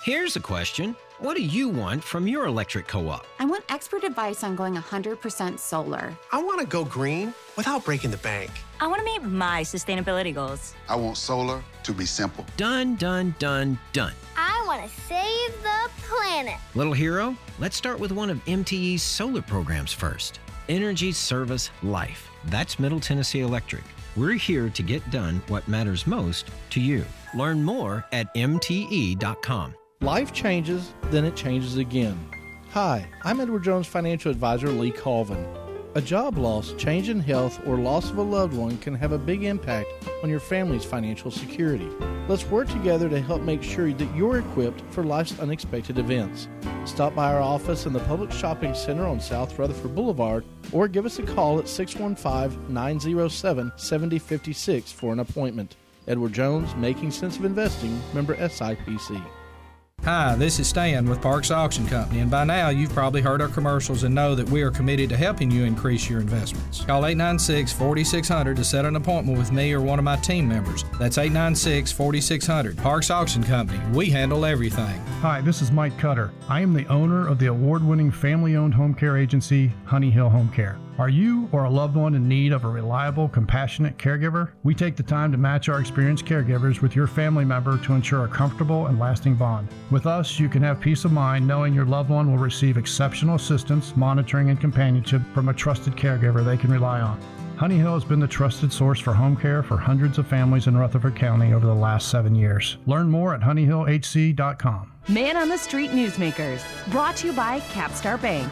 Here's a question What do you want from your electric co op? I want expert advice on going 100% solar. I want to go green without breaking the bank. I want to meet my sustainability goals. I want solar to be simple. Done, done, done, done. I want to save the planet. Little hero, let's start with one of MTE's solar programs first Energy Service Life. That's Middle Tennessee Electric. We're here to get done what matters most to you. Learn more at MTE.com. Life changes, then it changes again. Hi, I'm Edward Jones financial advisor Lee Colvin. A job loss, change in health, or loss of a loved one can have a big impact on your family's financial security. Let's work together to help make sure that you're equipped for life's unexpected events. Stop by our office in the Publix Shopping Center on South Rutherford Boulevard or give us a call at 615 907 7056 for an appointment. Edward Jones, Making Sense of Investing, member SIPC. Hi, this is Stan with Parks Auction Company, and by now you've probably heard our commercials and know that we are committed to helping you increase your investments. Call 896 4600 to set an appointment with me or one of my team members. That's 896 4600. Parks Auction Company, we handle everything. Hi, this is Mike Cutter. I am the owner of the award winning family owned home care agency, Honey Hill Home Care. Are you or a loved one in need of a reliable, compassionate caregiver? We take the time to match our experienced caregivers with your family member to ensure a comfortable and lasting bond. With us, you can have peace of mind knowing your loved one will receive exceptional assistance, monitoring, and companionship from a trusted caregiver they can rely on. Honey Hill has been the trusted source for home care for hundreds of families in Rutherford County over the last seven years. Learn more at honeyhillhc.com. Man on the Street Newsmakers, brought to you by Capstar Bank.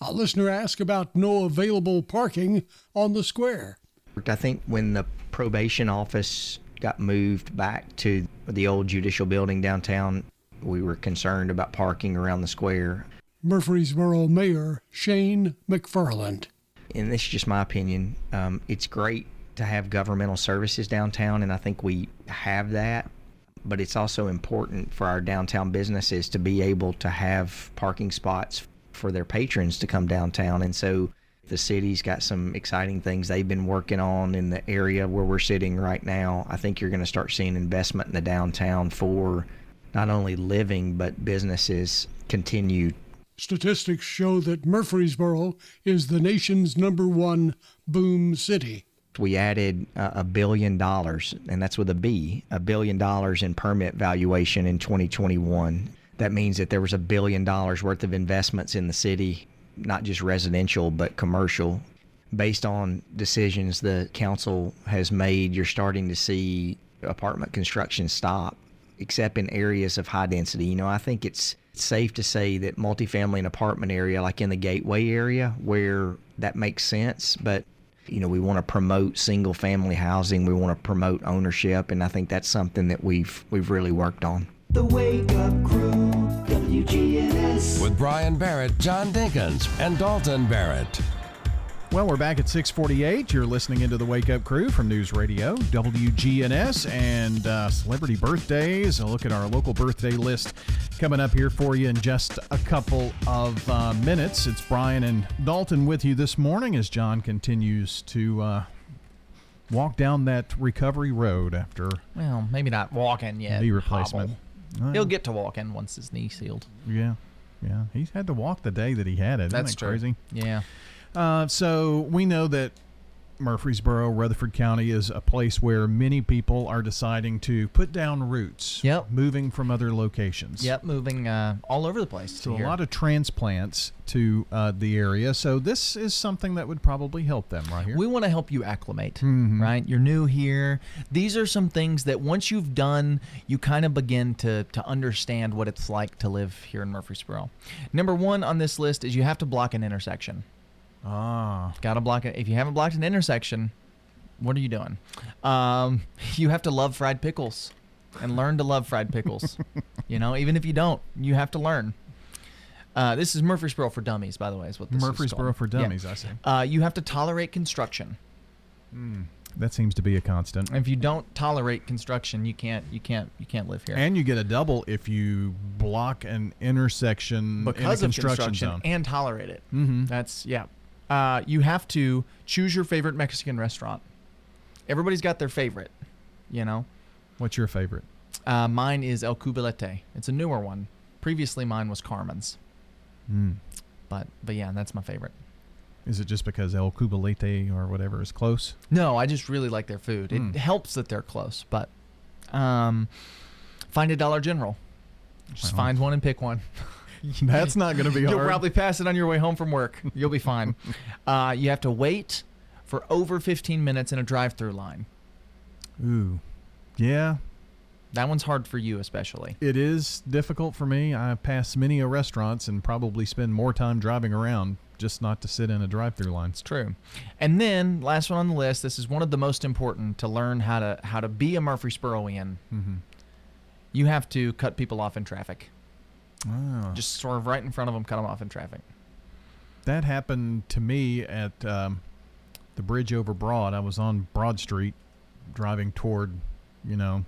A listener asked about no available parking on the square. I think when the probation office got moved back to the old judicial building downtown, we were concerned about parking around the square. Murfreesboro Mayor Shane McFarland. And this is just my opinion. Um, it's great to have governmental services downtown, and I think we have that. But it's also important for our downtown businesses to be able to have parking spots for their patrons to come downtown. And so the city's got some exciting things they've been working on in the area where we're sitting right now. I think you're going to start seeing investment in the downtown for not only living but businesses continue. Statistics show that Murfreesboro is the nation's number one boom city. We added uh, a billion dollars, and that's with a B, a billion dollars in permit valuation in 2021 that means that there was a billion dollars worth of investments in the city, not just residential, but commercial. Based on decisions the council has made, you're starting to see apartment construction stop, except in areas of high density. You know, I think it's safe to say that multifamily and apartment area, like in the gateway area, where that makes sense, but you know, we want to promote single family housing, we want to promote ownership, and I think that's something that we've we've really worked on. The Wake Up Crew, WGNS. With Brian Barrett, John Dinkins, and Dalton Barrett. Well, we're back at 648. You're listening into the Wake Up Crew from News Radio, WGNS, and uh, celebrity birthdays. A look at our local birthday list coming up here for you in just a couple of uh, minutes. It's Brian and Dalton with you this morning as John continues to uh, walk down that recovery road after. Well, maybe not walking yet. Knee replacement. Hobble. He'll get to walking once his knee's healed. Yeah, yeah. He's had to walk the day that he had it. Isn't That's that true. crazy? Yeah. Uh, so we know that Murfreesboro, Rutherford County is a place where many people are deciding to put down roots. Yep. Moving from other locations. Yep, moving uh, all over the place. So a lot of transplants to uh, the area. So this is something that would probably help them right here. We want to help you acclimate, Mhm. right? You're new here. These are some things that once you've done, you kind of begin to to understand what it's like to live here in Murfreesboro. Number one on this list is you have to block an intersection. Ah, got to block it. If you haven't blocked an intersection, what are you doing? Um, *laughs* you have to love fried pickles and learn to love fried pickles. *laughs* you know, even if you don't, you have to learn. Uh, this is Murfreesboro for Dummies, by the way, is what this is Murfreesboro called. for Yeah. Dummies, I see. Uh, you have to tolerate construction. That seems to be a constant. If you don't tolerate construction, you can't you can't you can't live here. And you get a double if you block an intersection because in a of construction, construction zone. and tolerate it. Mhm. That's yeah. Uh, you have to choose your favorite Mexican restaurant. Everybody's got their favorite, you know. What's your favorite? Uh, mine is El Cubilete. It's a newer one. Previously, mine was Carmen's. Mm. But but yeah, that's my favorite. Is it just because El Cubalete or whatever is close? No, I just really like their food. It Mm. helps that they're close, but um, find a Dollar General. Just find one and pick one. *laughs* *laughs* That's not going to be hard. You'll probably pass it on your way home from work. You'll be fine. *laughs* uh, you have to wait for over 15 minutes in a drive-through line. Ooh, yeah. That one's hard for you, especially. It is difficult for me. I pass many a restaurants and probably spend more time driving around just not to sit in a drive-through line. It's true. And then last one on the list. This is one of the most important to learn how to how to be a Murfreesboroian. Mm-hmm. You have to cut people off in traffic. Oh. Just sort of right in front of them, cut them off in traffic. That happened to me at um, the bridge over Broad. I was on Broad Street driving toward, you know,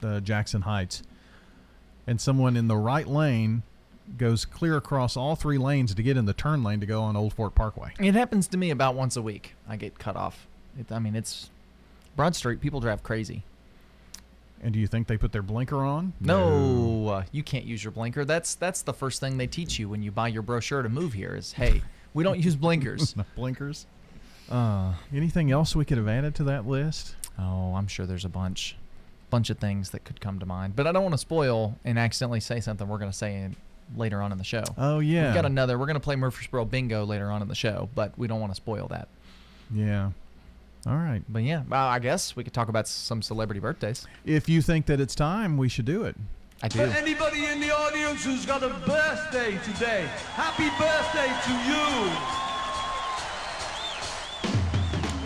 the Jackson Heights. And someone in the right lane goes clear across all three lanes to get in the turn lane to go on Old Fort Parkway. It happens to me about once a week. I get cut off. It, I mean, it's Broad Street. People drive crazy. And do you think they put their blinker on? No, uh, you can't use your blinker. That's that's the first thing they teach you when you buy your brochure to move here. Is hey, we don't use blinkers. *laughs* Blinkers. Uh, anything else we could have added to that list? Oh, I'm sure there's a bunch, bunch of things that could come to mind. But I don't want to spoil and accidentally say something we're going to say in, later on in the show. Oh yeah. We've got another. We're going to play Murfreesboro Bingo later on in the show, but we don't want to spoil that. Yeah. All right. But yeah, well, I guess we could talk about some celebrity birthdays. If you think that it's time, we should do it. I do. For anybody in the audience who's got a birthday today, happy birthday to you.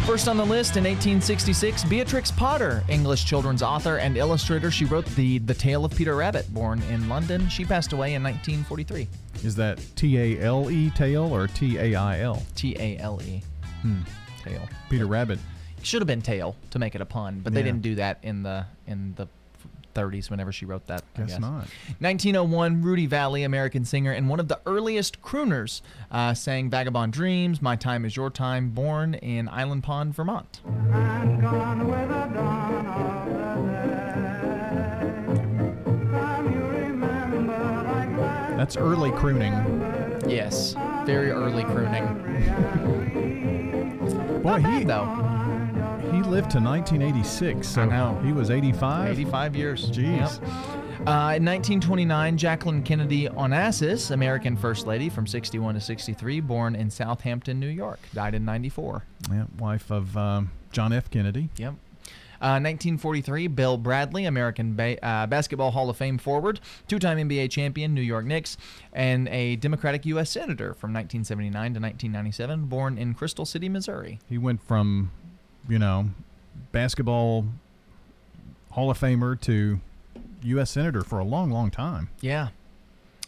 First on the list in 1866, Beatrix Potter, English children's author and illustrator. She wrote the The Tale of Peter Rabbit, born in London. She passed away in 1943. Is that T A L E tail or T A I L? T A L E. Hmm. Tail. Peter Rabbit. Should have been tail to make it a pun, but they Yeah. didn't do that in the in the 30s whenever she wrote that. I Guess guess. not. 1901, Rudy Vallée, American singer and one of the earliest crooners, uh, sang "Vagabond Dreams," "My Time Is Your Time," born in Island Pond, Vermont. That's early crooning. Yes, very early crooning. Boy, Not he though. he lived to 1986. So I know. he was 85. 85 years. Jeez. Yep. Uh, in 1929, Jacqueline Kennedy Onassis, American First Lady from 61 to 63, born in Southampton, New York, died in 94. Yeah, wife of um, John F. Kennedy. Yep. Uh, 1943, Bill Bradley, American ba- uh, Basketball Hall of Fame forward, two time NBA champion, New York Knicks, and a Democratic U.S. Senator from 1979 to 1997, born in Crystal City, Missouri. He went from, you know, basketball Hall of Famer to U.S. Senator for a long, long time. Yeah.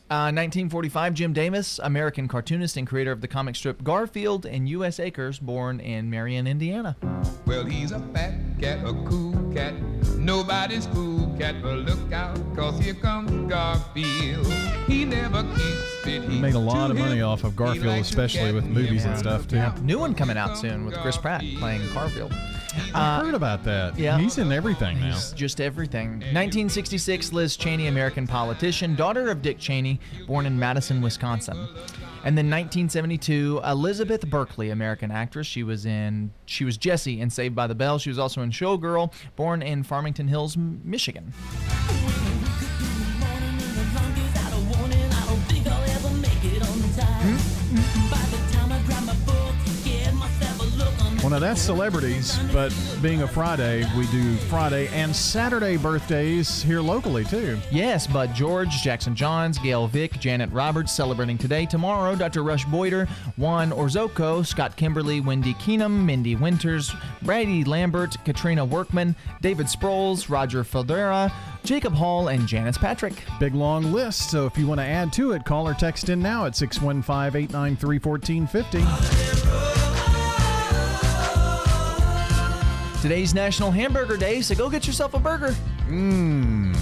Uh, 1945, Jim Davis, American cartoonist and creator of the comic strip Garfield and U.S. Acres, born in Marion, Indiana. Well, he's a fat cat, a cool cat. Nobody's cool cat, but look out, cause here comes Garfield. He never keeps it. He made a lot of money off of Garfield, especially with movies and stuff, too. New one coming out soon with Chris Pratt playing Garfield. I uh, heard about that. yeah. He's in everything now. He's just everything. 1966, Liz Cheney, American politician, daughter of Dick Cheney, born in Madison, Wisconsin. And then 1972, Elizabeth Berkley, American actress. She was in she was Jessie in Saved by the Bell. She was also in Showgirl, born in Farmington Hills, Michigan. Now that's celebrities, but being a Friday, we do Friday and Saturday birthdays here locally, too. Yes, Bud George, Jackson Johns, Gail Vick, Janet Roberts celebrating today. Tomorrow, Dr. Rush Boyder, Juan Orzoco, Scott Kimberly, Wendy Keenum, Mindy Winters, Brady Lambert, Katrina Workman, David Sproles, Roger Federa, Jacob Hall, and Janice Patrick. Big long list, so if you want to add to it, call or text in now at 615 893 1450. Today's National Hamburger Day, so go get yourself a burger. Mmm.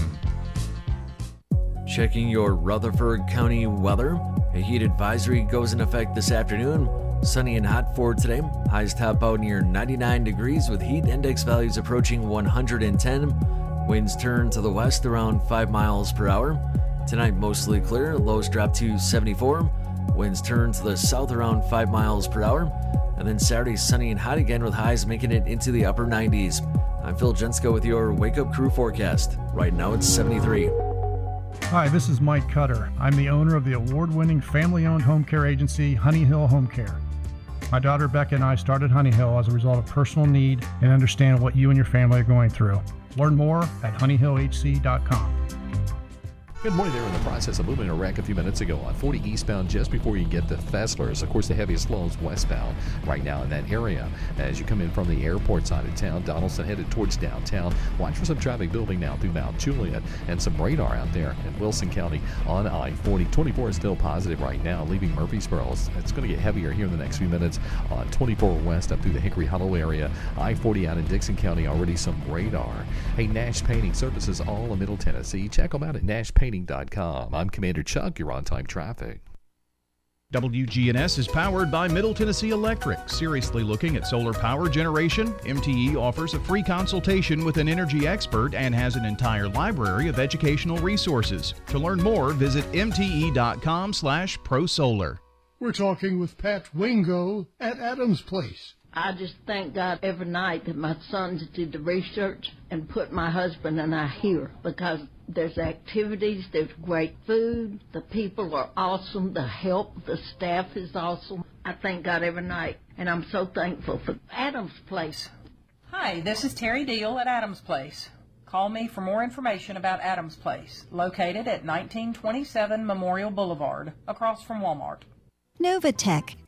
Checking your Rutherford County weather. A heat advisory goes in effect this afternoon. Sunny and hot for today. Highs top out near 99 degrees with heat index values approaching 110. Winds turn to the west around 5 miles per hour. Tonight mostly clear. Lows drop to 74. Winds turn to the south around 5 miles per hour. And then Saturday sunny and hot again with highs making it into the upper 90s. I'm Phil Jensko with your Wake Up Crew forecast. Right now it's 73. Hi, this is Mike Cutter. I'm the owner of the award winning family owned home care agency, Honey Hill Home Care. My daughter Becca and I started Honey Hill as a result of personal need and understand what you and your family are going through. Learn more at honeyhillhc.com. Good morning. They were in the process of moving a wreck a few minutes ago on 40 eastbound just before you get to Fesslers. Of course, the heaviest flows westbound right now in that area. As you come in from the airport side of town, Donelson headed towards downtown. Watch for some traffic building now through Mount Juliet and some radar out there in Wilson County on I 40. 24 is still positive right now, leaving Murfreesboro. It's going to get heavier here in the next few minutes on 24 west up through the Hickory Hollow area. I 40 out in Dickson County, already some radar. Hey, Nash Painting Services all in Middle Tennessee. Check them out at Nash Painting I'm Commander Chuck. You're on time traffic. WGNS is powered by Middle Tennessee Electric. Seriously looking at solar power generation? MTE offers a free consultation with an energy expert and has an entire library of educational resources. To learn more, visit mte.com/prosolar. We're talking with Pat Wingo at Adams Place. I just thank God every night that my sons did the research and put my husband and I here because there's activities, there's great food, the people are awesome, the help, the staff is awesome. I thank God every night, and I'm so thankful for Adams Place. Hi, this is Terry Deal at Adams Place. Call me for more information about Adams Place, located at 1927 Memorial Boulevard, across from Walmart. Novatech,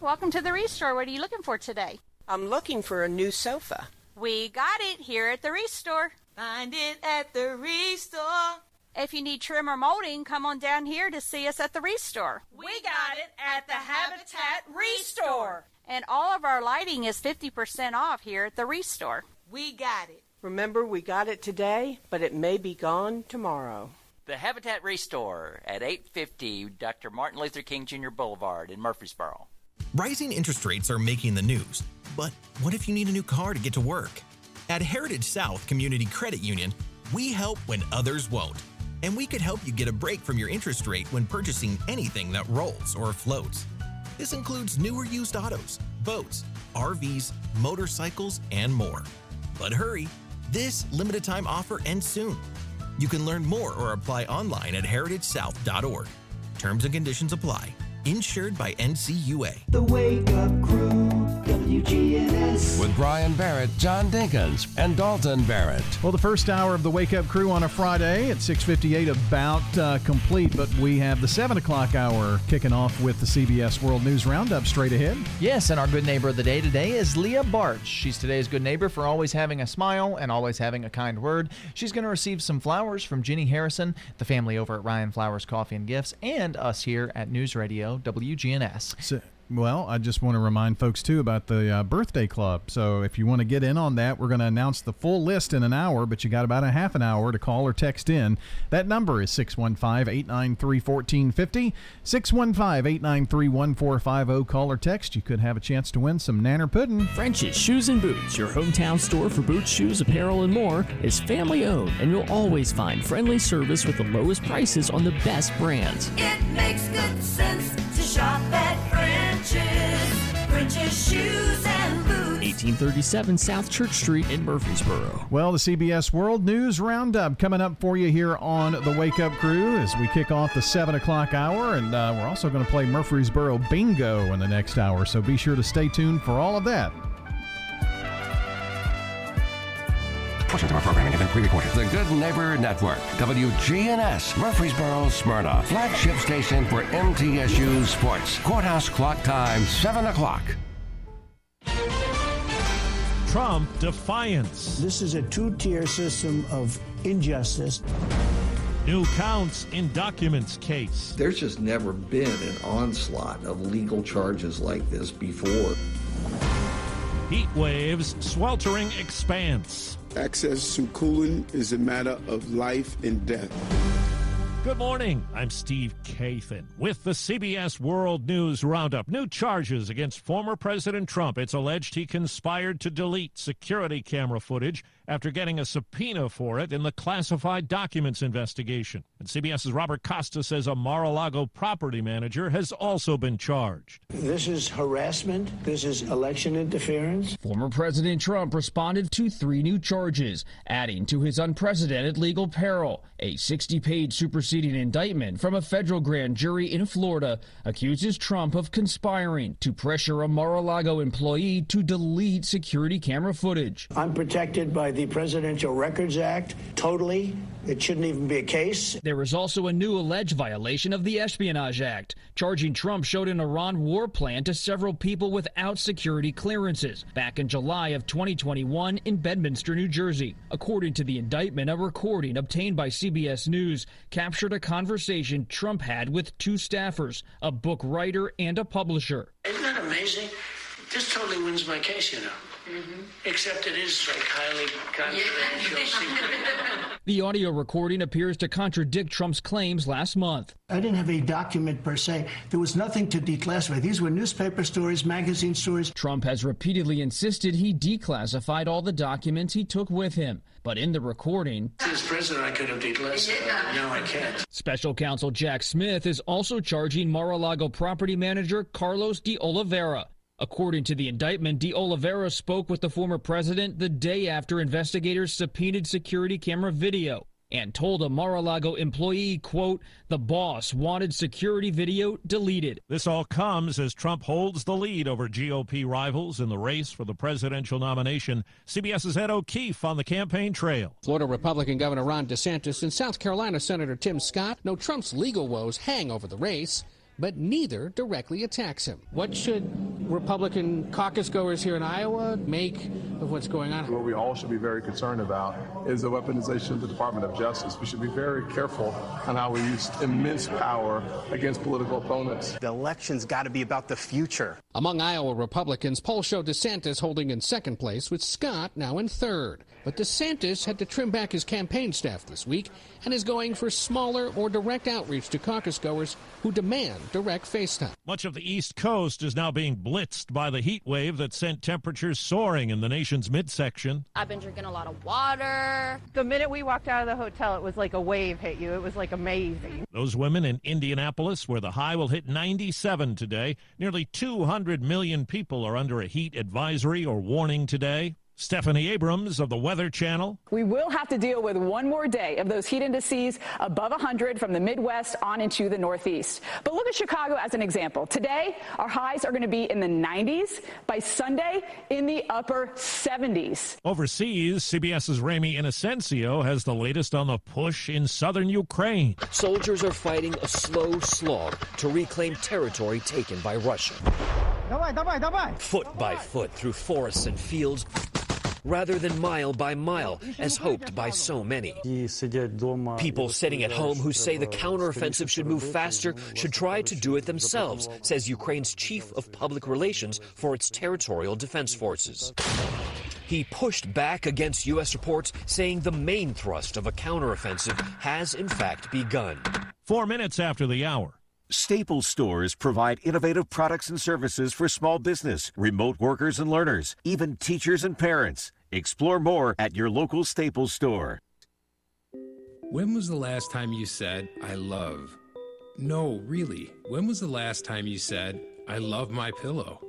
Welcome to the Restore. What are you looking for today? I'm looking for a new sofa. We got it here at the Restore. Find it at the Restore. If you need trim or molding, come on down here to see us at the Restore. We got it at the Habitat Restore. And all of our lighting is 50% off here at the Restore. We got it. Remember, we got it today, but it may be gone tomorrow. The Habitat Restore at 850 Dr. Martin Luther King Jr. Boulevard in Murfreesboro. Rising interest rates are making the news, but what if you need a new car to get to work? At Heritage South Community Credit Union, we help when others won't and we could help you get a break from your interest rate when purchasing anything that rolls or floats. This includes newer used autos, boats, RVs, motorcycles, and more. But hurry, this limited time offer ends soon. You can learn more or apply online at heritagesouth.org. Terms and conditions apply. Insured by NCUA. The Wake Up Crew. WGNS. With Brian Barrett, John Dinkins, and Dalton Barrett. Well, the first hour of the Wake Up Crew on a Friday at 6:58 about uh, complete, but we have the seven o'clock hour kicking off with the CBS World News Roundup straight ahead. Yes, and our good neighbor of the day today is Leah Barch. She's today's good neighbor for always having a smile and always having a kind word. She's going to receive some flowers from Ginny Harrison, the family over at Ryan Flowers Coffee and Gifts, and us here at News Radio WGNS. So- well, I just want to remind folks too about the uh, birthday club. So if you want to get in on that, we're going to announce the full list in an hour, but you got about a half an hour to call or text in. That number is 615-893-1450, 615-893-1450. Call or text. You could have a chance to win some nanner pudding. French's Shoes and Boots, your hometown store for boots, shoes, apparel, and more, is family owned, and you'll always find friendly service with the lowest prices on the best brands. It makes good sense to shop at French's. French's Shoes and Boots. 1837 South Church Street in Murfreesboro. Well, the CBS World News Roundup coming up for you here on the Wake Up Crew as we kick off the 7 o'clock hour. And uh, we're also going to play Murfreesboro Bingo in the next hour. So be sure to stay tuned for all of that. Portions of our programming have been pre-recorded. The Good Neighbor Network, WGNS, Murfreesboro, Smyrna, flagship station for MTSU Sports. Courthouse clock time, 7 o'clock. Trump defiance. This is a two tier system of injustice. New counts in documents case. There's just never been an onslaught of legal charges like this before. Heat waves, sweltering expanse. Access to cooling is a matter of life and death. Good morning. I'm Steve Kathan with the CBS World News Roundup. New charges against former President Trump. It's alleged he conspired to delete security camera footage after getting a subpoena for it in the classified documents investigation. And CBS's Robert Costa says a Mar-a-Lago property manager has also been charged. This is harassment. This is election interference. Former President Trump responded to three new charges, adding to his unprecedented legal peril. A 60 page superseding indictment from a federal grand jury in Florida accuses Trump of conspiring to pressure a Mar a Lago employee to delete security camera footage. I'm protected by the Presidential Records Act totally. It shouldn't even be a case. There is also a new alleged violation of the Espionage Act, charging Trump showed an Iran war plan to several people without security clearances back in July of 2021 in Bedminster, New Jersey. According to the indictment, a recording obtained by CBS News captured a conversation Trump had with two staffers, a book writer and a publisher. Isn't that amazing? This totally wins my case, you know. Mm-hmm. Except it is like highly confidential secret. *laughs* The audio recording appears to contradict Trump's claims last month. I didn't have a document per se. There was nothing to declassify. These were newspaper stories, magazine stories. Trump has repeatedly insisted he declassified all the documents he took with him. But in the recording, as president, I could have declassified. Now I can't. Special counsel Jack Smith is also charging Mar-a-Lago property manager Carlos de Oliveira According to the indictment, De Oliveira spoke with the former president the day after investigators subpoenaed security camera video and told a Mar-a-Lago employee, quote, the boss wanted security video deleted. This all comes as Trump holds the lead over GOP rivals in the race for the presidential nomination. CBS's Ed O'Keefe on the campaign trail. Florida Republican Governor Ron DeSantis and South Carolina Senator Tim Scott know Trump's legal woes hang over the race but neither directly attacks him. What should Republican caucus goers here in Iowa make of what's going on? What we all should be very concerned about is the weaponization of the Department of Justice. We should be very careful on how we use immense power against political opponents. The election's got to be about the future. Among Iowa Republicans, polls show DeSantis holding in second place, with Scott now in third. But DeSantis had to trim back his campaign staff this week and is going for smaller or direct outreach to caucus goers who demand direct FaceTime. Much of the East Coast is now being blitzed by the heat wave that sent temperatures soaring in the nation's midsection. I've been drinking a lot of water. The minute we walked out of the hotel, it was like a wave hit you. It was like amazing. Those women in Indianapolis, where the high will hit 97 today, nearly 200 million people are under a heat advisory or warning today. Stephanie Abrams of the Weather Channel. We will have to deal with one more day of those heat indices above 100 from the Midwest on into the Northeast. But look at Chicago as an example. Today, our highs are going to be in the 90s. By Sunday, in the upper 70s. Overseas, CBS's Ramy Inocencio has the latest on the push in southern Ukraine. Soldiers are fighting a slow slog to reclaim territory taken by Russia. Foot by foot through forests and fields rather than mile by mile, *laughs* as hoped by so many. People sitting at home who say the counteroffensive should move faster should try to do it themselves, says Ukraine's chief of public relations for its territorial defense forces. He pushed back against U.S. reports saying the main thrust of a counteroffensive has in fact begun. Four minutes after the hour. Staples stores provide innovative products and services for small business, remote workers and learners, even teachers and parents. Explore more at your local Staples store. When was the last time you said, I love? No, really. When was the last time you said, I love my pillow?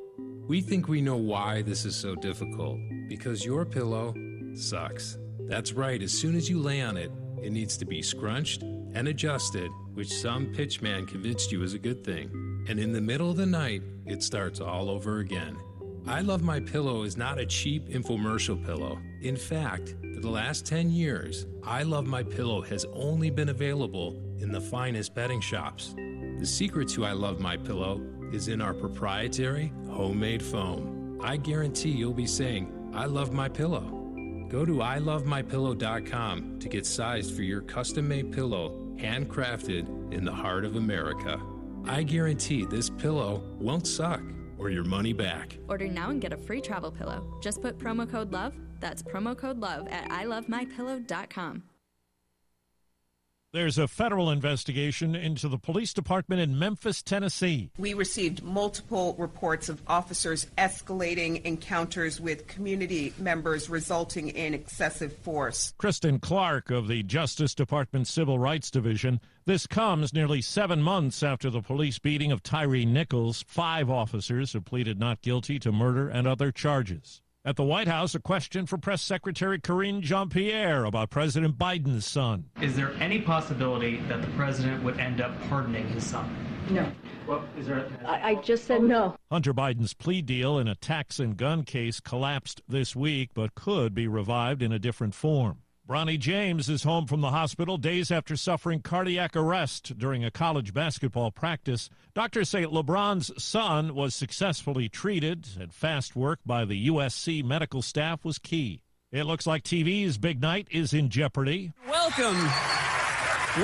We think we know why this is so difficult because your pillow sucks. That's right, as soon as you lay on it, it needs to be scrunched and adjusted, which some pitchman convinced you is a good thing. And in the middle of the night, it starts all over again. I Love My Pillow is not a cheap infomercial pillow. In fact, for the last 10 years, I Love My Pillow has only been available in the finest bedding shops. The secret to I Love My Pillow is in our proprietary homemade foam. I guarantee you'll be saying, I love my pillow. Go to ilovemypillow.com to get sized for your custom made pillow, handcrafted in the heart of America. I guarantee this pillow won't suck or your money back. Order now and get a free travel pillow. Just put promo code LOVE. That's promo code LOVE at ilovemypillow.com. There's a federal investigation into the police department in Memphis, Tennessee. We received multiple reports of officers escalating encounters with community members, resulting in excessive force. Kristen Clarke of the Justice Department Civil Rights Division. This comes nearly seven months after the police beating of Tyre Nichols. Five officers have pleaded not guilty to murder and other charges. At the White House, a question for Press Secretary Karine Jean Pierre about President Biden's son. Is there any possibility that the president would end up pardoning his son? No. Well, is there? I, I just said no. Hunter Biden's plea deal in a tax and gun case collapsed this week, but could be revived in a different form. Bronny James is home from the hospital days after suffering cardiac arrest during a college basketball practice. Doctors say LeBron's son was successfully treated, and fast work by the USC medical staff was key. It looks like TV's big night is in jeopardy. Welcome.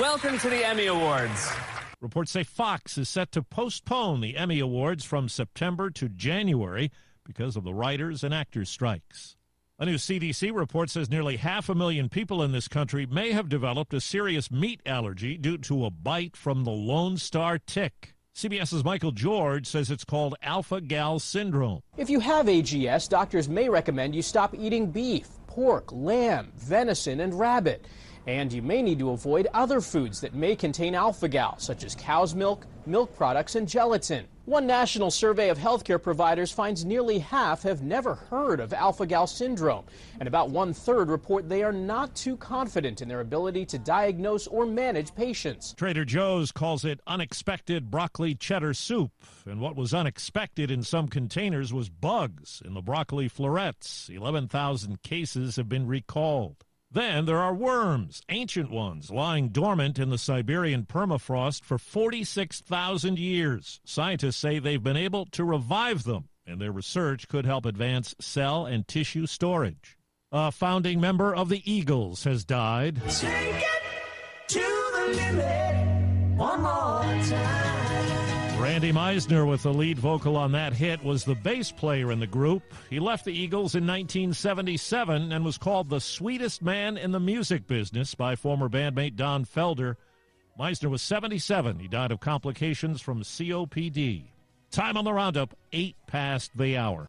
Welcome to the Emmy Awards. Reports say Fox is set to postpone the Emmy Awards from September to January because of the writers and actors strikes. A new CDC report says nearly half a million people in this country may have developed a serious meat allergy due to a bite from the Lone Star tick. CBS's Michael George says it's called alpha gal syndrome. If you have AGS, doctors may recommend you stop eating beef, pork, lamb, venison, and rabbit. And you may need to avoid other foods that may contain alpha gal, such as cow's milk, milk products, and gelatin. One national survey of healthcare providers finds nearly half have never heard of alpha gal syndrome, and about one third report they are not too confident in their ability to diagnose or manage patients. Trader Joe's calls it unexpected broccoli cheddar soup, and what was unexpected in some containers was bugs in the broccoli florets. 11,000 cases have been recalled. Then there are worms, ancient ones, lying dormant in the Siberian permafrost for 46,000 years. Scientists say they've been able to revive them, and their research could help advance cell and tissue storage. A founding member of the Eagles has died. Randy Meisner, with the lead vocal on that hit, was the bass player in the group. He left the Eagles in 1977 and was called the sweetest man in the music business by former bandmate Don Felder. Meisner was 77. He died of complications from COPD. Time on the roundup, 8 past the hour.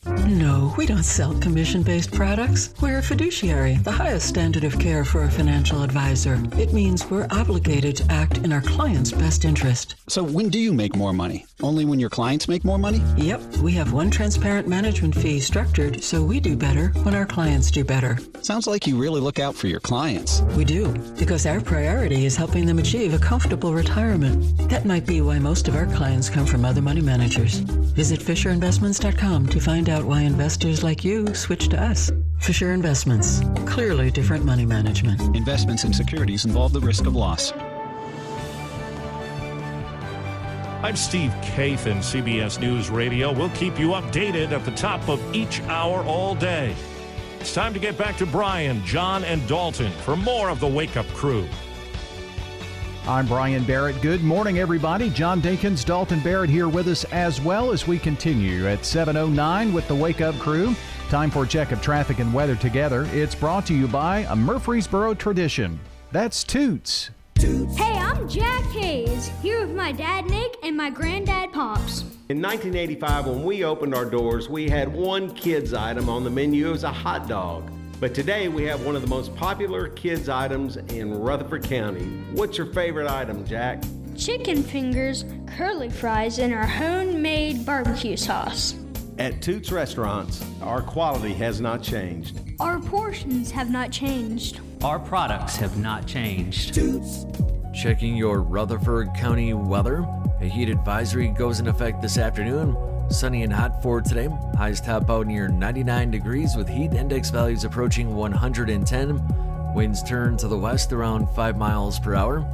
No, we don't sell commission based products. We're a fiduciary, the highest standard of care for a financial advisor. It means we're obligated to act in our client's best interest. So, when do you make more money? Only when your clients make more money? Yep, we have one transparent management fee structured so we do better when our clients do better. Sounds like you really look out for your clients. We do, because our priority is helping them achieve a comfortable retirement. That might be why most of our clients come from other money managers. Visit FisherInvestments.com to find out why investors like you switch to us. Fisher Investments, clearly different money management. Investments in securities involve the risk of loss. I'm Steve Kathan, CBS News Radio. We'll keep you updated at the top of each hour all day. It's time to get back to Brian, John, and Dalton for more of the Wake Up Crew. I'm Brian Barrett. Good morning, everybody. John Dinkins, Dalton Barrett here with us as well as we continue at 7.09 with the Wake Up Crew. Time for a check of traffic and weather together. It's brought to you by a Murfreesboro tradition. That's Toots. Hey, I'm Jack Hayes, here with my dad Nick and my granddad Pops. In 1985, when we opened our doors, we had one kids item on the menu. It was a hot dog. But today we have one of the most popular kids items in Rutherford County. What's your favorite item, Jack? Chicken fingers, curly fries, and our homemade barbecue sauce. At Toots Restaurants, our quality has not changed. Our portions have not changed. Our products have not changed. Toots. Checking your Rutherford County weather. A heat advisory goes in effect this afternoon. Sunny and hot for today. Highs top out near 99 degrees with heat index values approaching 110. Winds turn to the west around 5 miles per hour.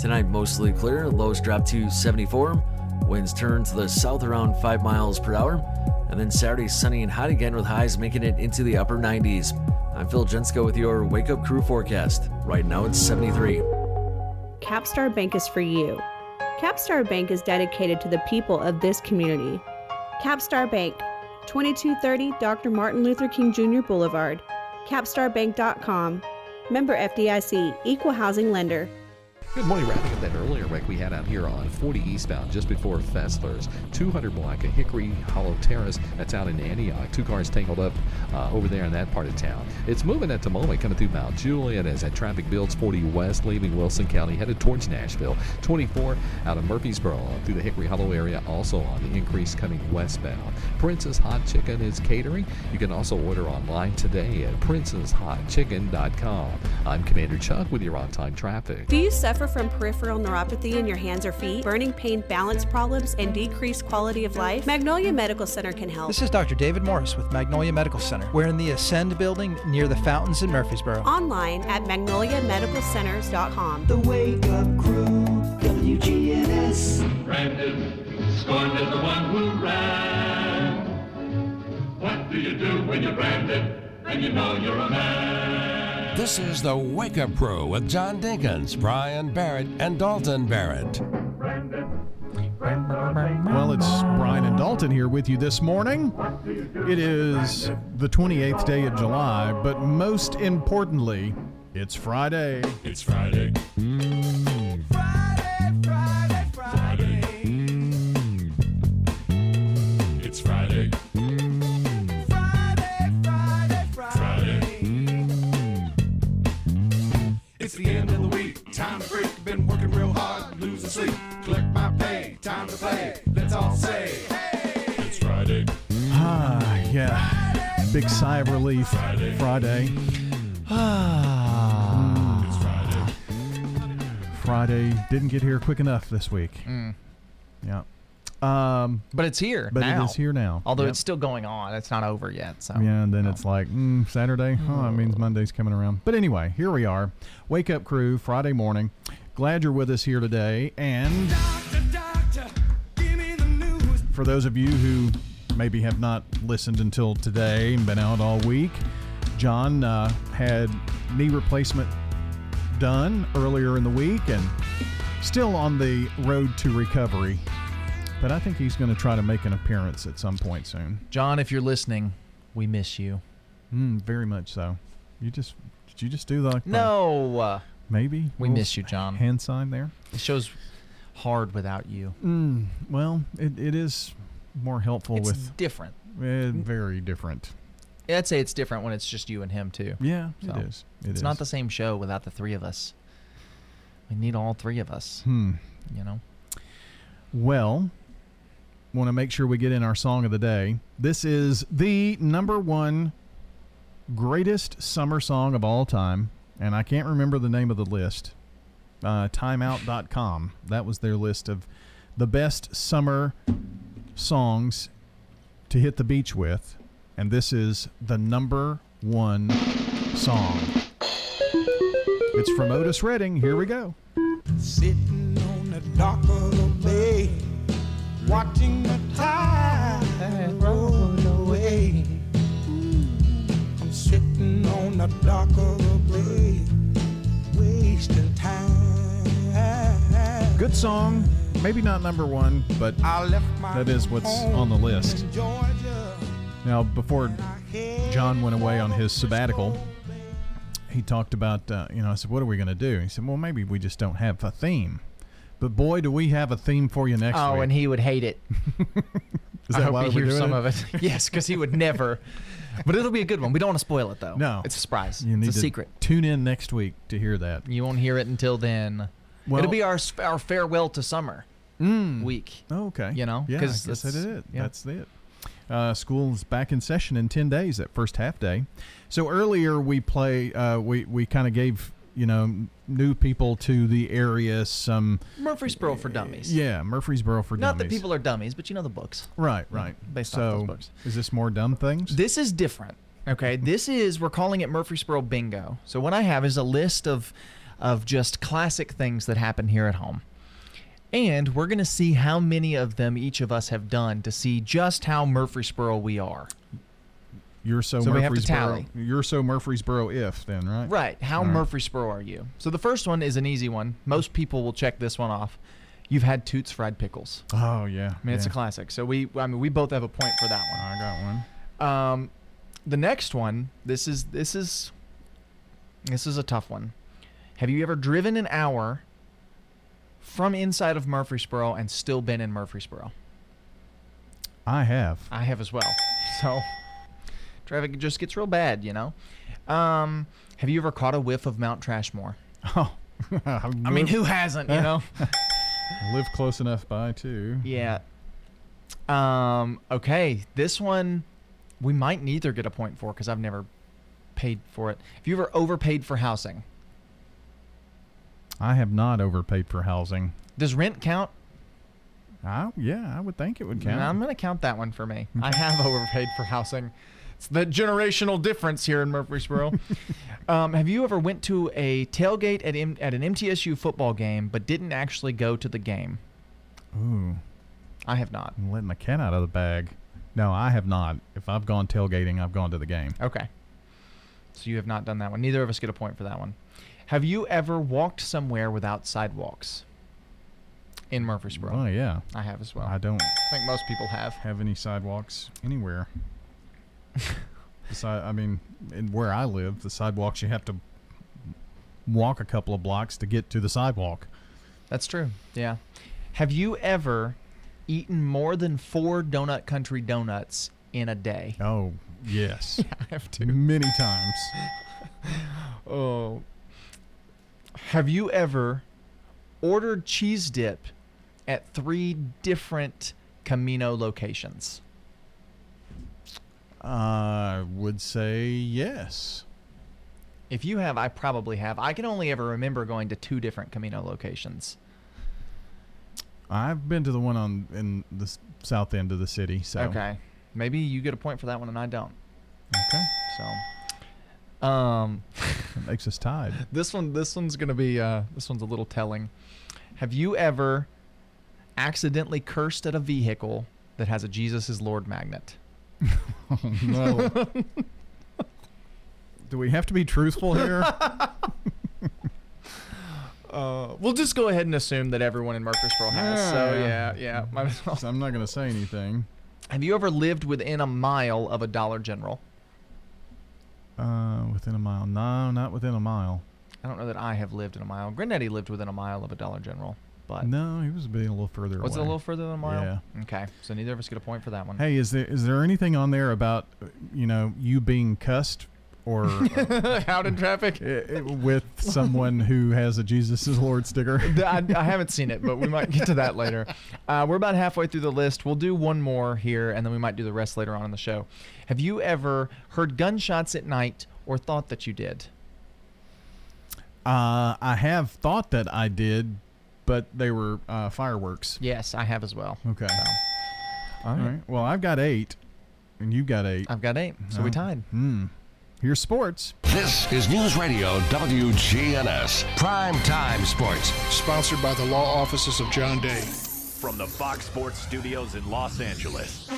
Tonight mostly clear. Lows drop to 74. Winds turn to the south around 5 miles per hour. And then Saturday, sunny and hot again with highs making it into the upper 90s. I'm Phil Jensko with your Wake Up Crew forecast. Right now it's 73. Capstar Bank is for you. Capstar Bank is dedicated to the people of this community. Capstar Bank, 2230 Dr. Martin Luther King Jr. Boulevard, capstarbank.com. Member FDIC, equal housing lender. Good morning. Wrapping up that earlier wreck we had out here on 40 eastbound just before Fessler's. 200 block of Hickory Hollow Terrace. That's out in Antioch. Two cars tangled up uh, over there in that part of town. It's moving at the moment coming through Mount Juliet as that traffic builds 40 west, leaving Wilson County, headed towards Nashville. 24 out of Murfreesboro through the Hickory Hollow area, also on the increase coming westbound. Princess Hot Chicken is catering. You can also order online today at princesshotchicken.com. I'm Commander Chuck with your on time traffic. Do you suffer from peripheral neuropathy in your hands or feet, burning pain, balance problems, and decreased quality of life? Magnolia Medical Center can help. This is Dr. David Morris with Magnolia Medical Center. We're in the Ascend building near the fountains in Murfreesboro. Online at magnoliamedicalcenters.com. The Wake Up Crew, WGNS. Branded, scorned as the one who ran. What do you do when you're branded and you know you're a man? This is the Wake Up Crew with John Dinkins, Brian Barrett, and Dalton Barrett. Well, it's Brian and Dalton here with you this morning. It is the 28th day of July, but most importantly, it's Friday. It's Friday. It's hard, losing sleep. Collect my pay. Time to play. Let's all say, hey! It's Friday. Ah, yeah. Big sigh of relief. Friday. Ah. It's Friday. Friday didn't get here quick enough this week. Mm. Yeah. Um, But it's here but now. it is here now. Although Yep. it's still going on. It's not over yet. So Yeah, and then it's like mm, Saturday. Oh, it means Monday's coming around. But anyway, here we are. Wake up crew, Friday morning. Glad you're with us here today. And for those of you who maybe have not listened until today and been out all week, John uh, had knee replacement done earlier in the week and still on the road to recovery. But I think he's going to try to make an appearance at some point soon. John, if you're listening, we miss you. Mm, very much so. You just did you just do the like, No. Maybe we miss you, John. hand sign there? It shows hard without you. Mm, well, it, it is more helpful It's with different. eh, very different. I'd say it's different when it's just you and him too. Yeah, So, it is. It it's is. not the same show without the three of us. We need all three of us. Hmm. You know. Well, want to make sure we get in our song of the day. This is the number one greatest summer song of all time, and I can't remember the name of the list. Uh, timeout.com. That was their list of the best summer songs to hit the beach with, and this is the number one song. It's from Otis Redding. Here we go. Sitting on the dock of the bay, watching the tide roll away. I'm sitting on the dock of the Good song. Maybe not number one, but I left my that is what's on the list. Now, before John went away on his sabbatical, he talked about, uh, you know, I said, what are we going to do? He said, well, maybe we just don't have a theme. But boy, do we have a theme for you next week. oh, week. and he would hate it. *laughs* Is I that hope why he we're hears some it? of it. *laughs* yes, because he would never. But it'll be a good one. We don't want to spoil it though. No. it's a surprise. You need it's a to secret. Tune in next week to hear that. You won't hear it until then. Well- It'll be our our farewell to summer week. Oh, okay. You know, yeah, I guess it's- that is it. yeah. That's it. Uh, school's back in session in ten days. That first half day. So earlier we play. Uh, we we kind of gave you know new people to the area some. Murfreesboro for dummies. Yeah, Murfreesboro for Not that people are dummies, but you know the books. Right, right. Based so, off those books. is this more dumb things? This is different. Okay, *laughs* this is we're calling it Murfreesboro Bingo. So what I have is a list of of just classic things that happen here at home. And we're going to see how many of them each of us have done to see just how Murfreesboro we are. You're so, So we have to Murfreesboro. tally. You're so Murfreesboro if then, right? Right. How right. Murfreesboro are you? So the first one is an easy one. Most people will check this one off. You've had Toots fried pickles. Oh yeah. I mean, it's a classic. So we, I mean, we both have a point for that one. I got one. Um, the next one. This is this is this is a tough one. Have you ever driven an hour from inside of Murfreesboro and still been in Murfreesboro? I have. I have as well. *laughs* So traffic just gets real bad, you know. Um, have you ever caught a whiff of Mount Trashmore? Oh. *laughs* I mean, who hasn't, you know? *laughs* Live close enough by too. Yeah. Um. Okay. This one, we might neither get a point for because I've never paid for it. Have you ever overpaid for housing? I have not overpaid for housing. Does rent count? I, yeah, I would think it would count. I'm gonna count that one for me. *laughs* I have overpaid for housing. It's the generational difference here in Murfreesboro. *laughs* um, have you ever went to a tailgate at M- at an MTSU football game but didn't actually go to the game? Ooh. I have not. I'm letting the cat out of the bag. No, I have not. If I've gone tailgating, I've gone to the game. Okay. So you have not done that one. Neither of us get a point for that one. Have you ever walked somewhere without sidewalks? In Murfreesboro. Oh yeah. I have as well. I don't I think most people have. have any sidewalks anywhere. *laughs* Besi- I mean, in where I live, the sidewalks you have to walk a couple of blocks to get to the sidewalk. That's true. Yeah. Have you ever eaten more than four Donut Country donuts in a day? Oh yes, *laughs* I have to. many times. Oh. Have you ever ordered cheese dip at three different Camino locations? I would say yes. If you have, I probably have. I can only ever remember going to two different Camino locations. I've been to the one on in the south end of the city. So Okay. Maybe you get a point for that one and I don't. okay, So, um, that makes us tied. *laughs* this one, this one's gonna be, uh, this one's a little telling. Have you ever accidentally cursed at a vehicle that has a Jesus is Lord magnet? *laughs* Oh no. *laughs* Do we have to be truthful here? Uh, we'll just go ahead and assume that everyone in Murfreesboro has. So Yeah. yeah, yeah. well. I'm not going to say anything. Have you ever lived within a mile of a Dollar General? Uh, within a mile? No, not within a mile. I don't know that I have lived in a mile. Granddaddy lived within a mile of a Dollar General, but No, he was being a little further was it a little further than a mile? Yeah. Okay, so neither of us get a point for that one. Hey, is there is there anything on there about uh, you know you being cussed or *laughs* Out in traffic? uh, with someone who has a Jesus is Lord sticker? *laughs* I, I haven't seen it, but we might get to that later. *laughs* Uh, we're about halfway through the list. We'll do one more here, and then we might do the rest later on in the show. Have you ever heard gunshots at night or thought that you did? Uh, I have thought that I did, but they were uh, fireworks. Yes, I have as well. Okay. All All right. right. Well, I've got eight, and you've got eight. I've got eight, so we Oh. tied. Hmm. Here's sports. This is News Radio WGNS Prime Time Sports. Sponsored by the law offices of John Day. From the Fox Sports Studios in Los Angeles,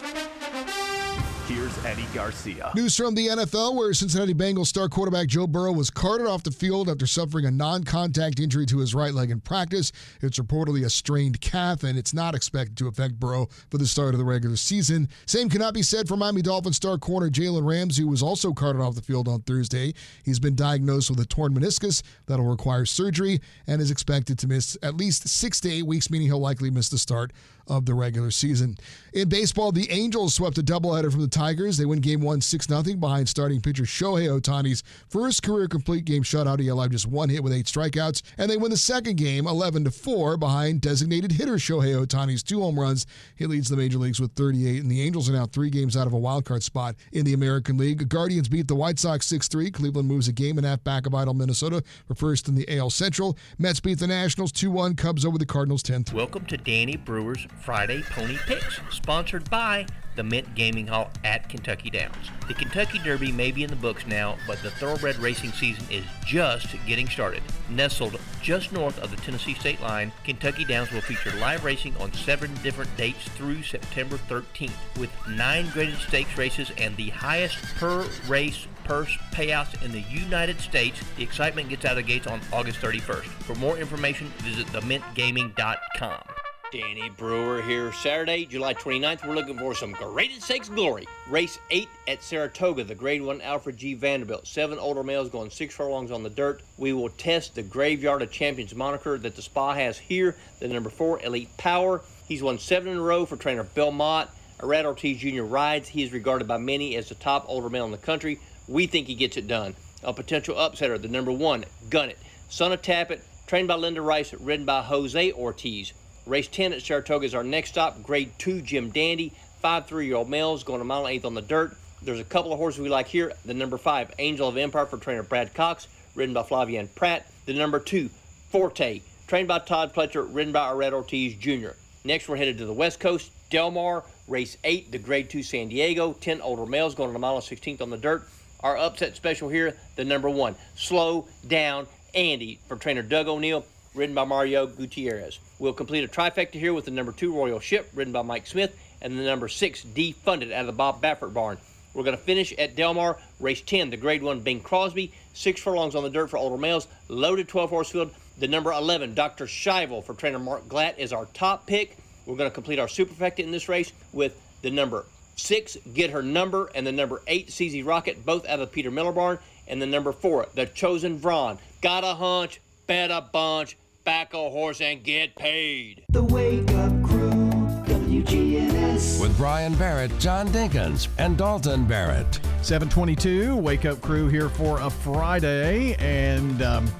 here's Eddie Garcia. News from the NFL, where Cincinnati Bengals star quarterback Joe Burrow was carted off the field after suffering a non contact injury to his right leg in practice. It's reportedly a strained calf, and it's not expected to affect Burrow for the start of the regular season. Same cannot be said for Miami Dolphins star corner Jalen Ramsey, who was also carted off the field on Thursday. He's been diagnosed with a torn meniscus that'll require surgery and is expected to miss at least six to eight weeks, meaning he'll likely miss the start of the regular season. In baseball, the Angels swept a doubleheader from the Tigers. They win game one 6 0 behind starting pitcher Shohei Ohtani's first career complete game shutout. He allowed just one hit with eight strikeouts. And they win the second game 11 4 behind designated hitter Shohei Ohtani's two home runs. He leads the major leagues with 38, and the Angels are now three games out of a wild card spot in the American League. Guardians beat the White Sox 6 3. Cleveland moves a game and a half back of idle Minnesota for first in the AL Central. Mets beat the Nationals 2 1. Cubs over the Cardinals 10 3. Welcome to Danny Brewer's Friday Pony Picks, sponsored by the Mint Gaming Hall at Kentucky Downs. The Kentucky Derby may be in the books now, but the thoroughbred racing season is just getting started. Nestled just north of the Tennessee state line, Kentucky Downs will feature live racing on seven different dates through September 13th, with nine graded stakes races and the highest per race purse payouts in the United States. The excitement gets out of the gates on August 31st. For more information, visit themintgaming.com. Danny Brewer here. Saturday, July 29th, we're looking for some graded stakes glory. Race 8 at Saratoga, the Grade 1 Alfred G. Vanderbilt. Seven older males going six furlongs on the dirt. We will test the Graveyard of Champions moniker that the spa has here. The number 4, Elite Power. He's won seven in a row for trainer Belmont. Irad Ortiz Jr. rides. He is regarded by many as the top older male in the country. We think he gets it done. A potential upsetter, the number 1, Gun It. Son of Tapit, trained by Linda Rice, ridden by Jose Ortiz. Race 10 at Saratoga is our next stop. Grade 2 Jim Dandy, five three-year-old males going a mile and eighth on the dirt. There's a couple of horses we like here. The number 5 Angel of Empire for trainer Brad Cox, ridden by Flavien Prat. The number 2 Forte, trained by Todd Pletcher, ridden by Irad Ortiz Jr. Next, we're headed to the West Coast. Del Mar, race 8, the Grade 2 San Diego. 10 older males going a mile and 16th on the dirt. Our upset special here, the number 1 Slow Down Andy for trainer Doug O'Neill, ridden by Mario Gutierrez. We'll complete a trifecta here with the number two Royal Ship, ridden by Mike Smith, and the number six Defunded out of the Bob Baffert barn. We're going to finish at Del Mar, race 10, the grade one Bing Crosby, six furlongs on the dirt for older males, loaded 12 horse field. The number 11, Dr. Schivel for trainer Mark Glatt, is our top pick. We're going to complete our superfecta in this race with the number six, Get Her Number, and the number eight, CZ Rocket, both out of Peter Miller barn, and the number four, The Chosen Vron. Got a hunch, bet a bunch, back a horse and get paid. The Wake Up Crew, WGNS. With Brian Barrett, John Dinkins, and Dalton Barrett. 722, Wake Up Crew here for a Friday. And, um,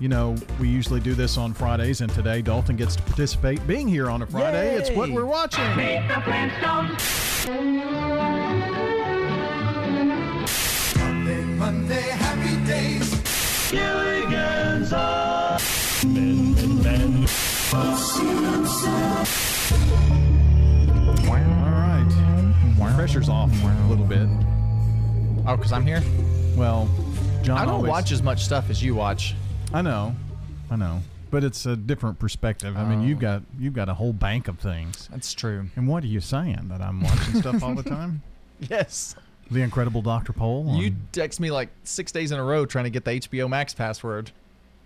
you know, we usually do this on Fridays, and today Dalton gets to participate being here on a Friday. It's what we're watching. Meet the Monday, Monday, happy days. Gilligan's All right. Pressure's off a little bit. Oh, because I'm here? Well, John I don't always- watch as much stuff as you watch. I know, I know, but it's a different perspective. I mean, Oh. you've got you've got a whole bank of things. That's true. And what are you saying that I'm watching stuff all the time? *laughs* Yes. The Incredible Doctor Pol. on- You text me like six days in a row trying to get the HBO Max password.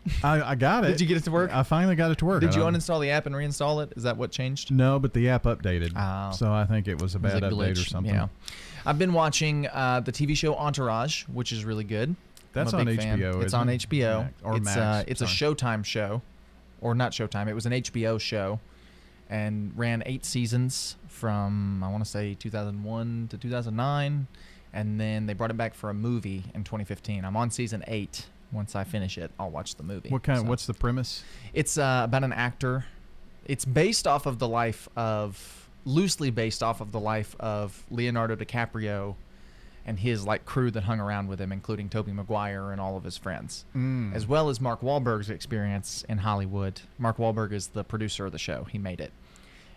*laughs* I, I got it. Did you get it to work? I finally got it to work. Did I you don't- uninstall the app and reinstall it? Is that what changed? No, but the app updated. Oh. So I think it was a It was bad a update or glitch, something. Yeah. I've been watching uh, the TV show Entourage, which is really good. That's I'm a on big fan. HBO, It's isn't on it? HBO. Max- or it's Max, uh, it's a sorry. Showtime show, or not Showtime. It was an HBO show, and ran eight seasons from I want to say 2001 to 2009, and then they brought it back for a movie in 2015. I'm on season eight. Once I finish it, I'll watch the movie. What kind? So- What's the premise? it's uh, about an actor. It's based off of the life of, loosely based off of the life of Leonardo DiCaprio and his like crew that hung around with him, including Tobey Maguire and all of his friends, Mm. as well as Mark Wahlberg's experience in Hollywood. Mark Wahlberg is the producer of the show; he made it,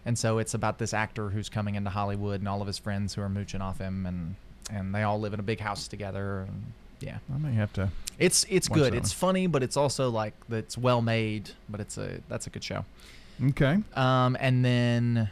and so it's about this actor who's coming into Hollywood and all of his friends who are mooching off him, and and they all live in a big house together. And, yeah, I may have to. it's it's good. It's funny, but it's also like it's well made. But it's a that's a good show. Okay. Um, and then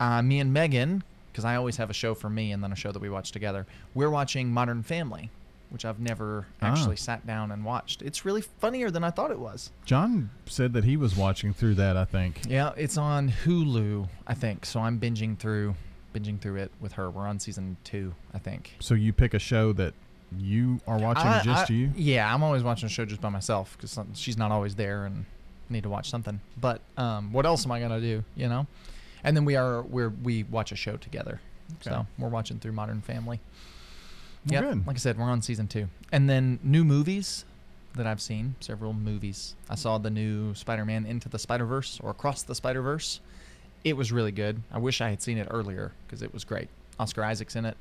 uh, me and Megan, because I always have a show for me and then a show that we watch together. We're watching Modern Family, which I've never Ah. actually sat down and watched. It's really funnier than I thought it was. John said that he was watching through that. I think. Yeah, it's on Hulu, I think. So I'm binging through, binging through it with her. We're on season two, I think. So you pick a show that you are watching I- just I- you. Yeah, I'm always watching a show just by myself because she's not always there and need to watch something. But um, what else am I gonna do? You know? And then we are we're we watch a show together. Okay. So we're watching through Modern Family. Yeah, like I said, we're on season two. And then new movies that I've seen, several movies. I saw the new Spider-Man Into the Spider-Verse or Across the Spider-Verse. It was really good. I wish I had seen it earlier because it was great. Oscar Isaac's in it.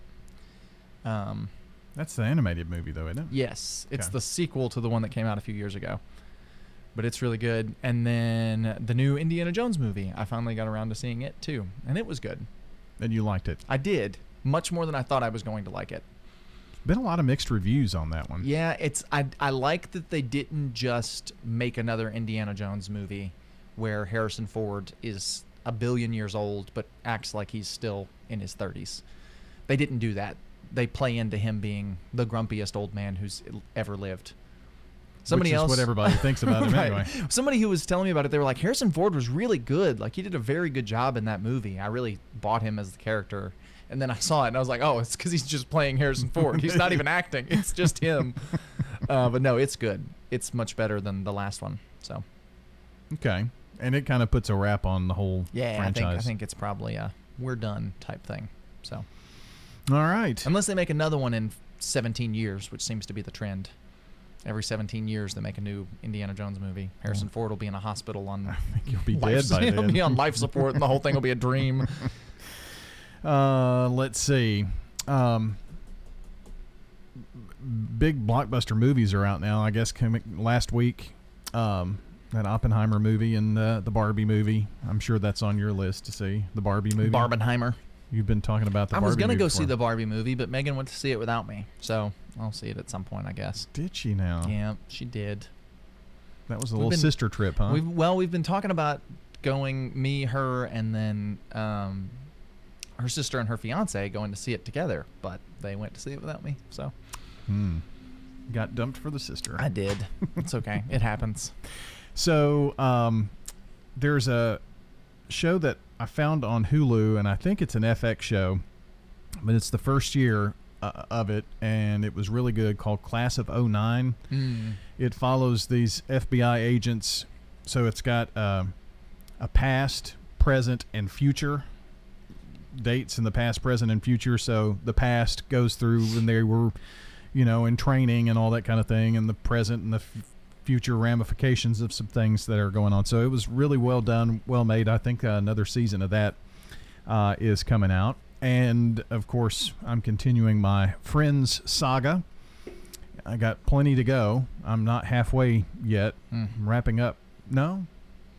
Um, That's the animated movie, though, isn't it? Yes, it's Okay. the sequel to the one that came out a few years ago. But it's really good. And then the new Indiana Jones movie, I finally got around to seeing it too, and it was good. and you liked it. I did much more than I thought I was going to like it. Been a lot of mixed reviews on that one. Yeah, it's I I like that they didn't just make another Indiana Jones movie where Harrison Ford is a billion years old but acts like he's still in his 30s. They didn't do that. They play into him being the grumpiest old man who's ever lived. Somebody else, what everybody thinks about him *laughs* Right. anyway. Somebody who was telling me about it, they were like, Harrison Ford was really good. Like he did a very good job in that movie. I really bought him as the character. And then I saw it and I was like, oh, it's because he's just playing Harrison Ford. He's not even *laughs* acting. It's just him. Uh, but no, it's good. It's much better than the last one. So Okay, and it kind of puts a wrap on the whole yeah, I franchise. think I think it's probably a we're done type thing. So All right. unless they make another one in 17 years, which seems to be the trend. Every 17 years, they make a new Indiana Jones movie. Harrison Ford will be in a hospital on. *laughs* You'll be life, dead by *laughs* he'll then. be on life support, and the whole thing will be a dream. *laughs* Uh, let's see. Um, big blockbuster movies are out now. I guess coming last week, um, that Oppenheimer movie and uh, the Barbie movie. I'm sure that's on your list to see the Barbie movie. Barbenheimer. You've been talking about the I Barbie was gonna go see the Barbie movie, but Megan went to see it without me, so I'll see it at some point, I guess. Did she now? Yeah, she did. That was a We've little been- sister trip, huh? We've, well, we've been talking about going, me, her, and then um, her sister and her fiance going to see it together, but they went to see it without me, so Hmm. Got dumped for the sister. I did. It's okay. It happens. *laughs* So um, there's a show that I found on Hulu, and I think it's an FX show, but it's the first year uh, of it, and it was really good. Called Class of 09. Mm. It follows these FBI agents. So it's got um, a past, present, and future dates in the past, present, and future. So the past goes through when they were, you know, in training and all that kind of thing, and the present and the f- future ramifications of some things that are going on. So it was really well done, well made. I think uh, another season of that uh, is coming out. And of course, I'm continuing my Friends saga. I got plenty to go. I'm not halfway yet. Mm. I'm wrapping up. No,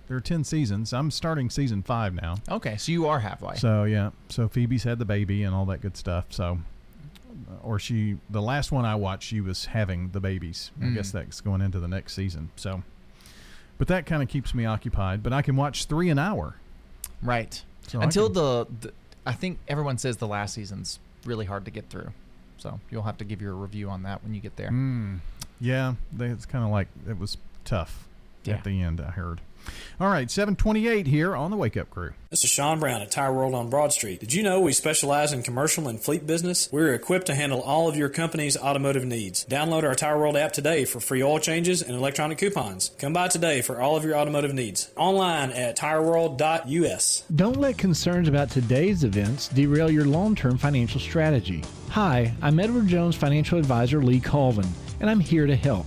there are 10 seasons. I'm starting season five now. Okay, so you are halfway. So yeah, so Phoebe's had the baby and all that good stuff. So, or she, the last one I watched, she was having the babies. I Mm. guess that's going into the next season. So, but that kind of keeps me occupied. But I can watch three an hour. Right. So I Until can- the, the, I think everyone says the last season's really hard to get through. So you'll have to give your review on that when you get there. Mm, yeah, they, it's kind of like it was tough Yeah. at the end. I heard. All right, 728 here on the Wake Up Crew. This is Sean Brown at Tire World on Broad Street. Did you know we specialize in commercial and fleet business? We're equipped to handle all of your company's automotive needs. Download our Tire World app today for free oil changes and electronic coupons. Come by today for all of your automotive needs. Online at tireworld.us. Don't let concerns about today's events derail your long term financial strategy. Hi, I'm Edward Jones financial advisor Lee Colvin, and I'm here to help.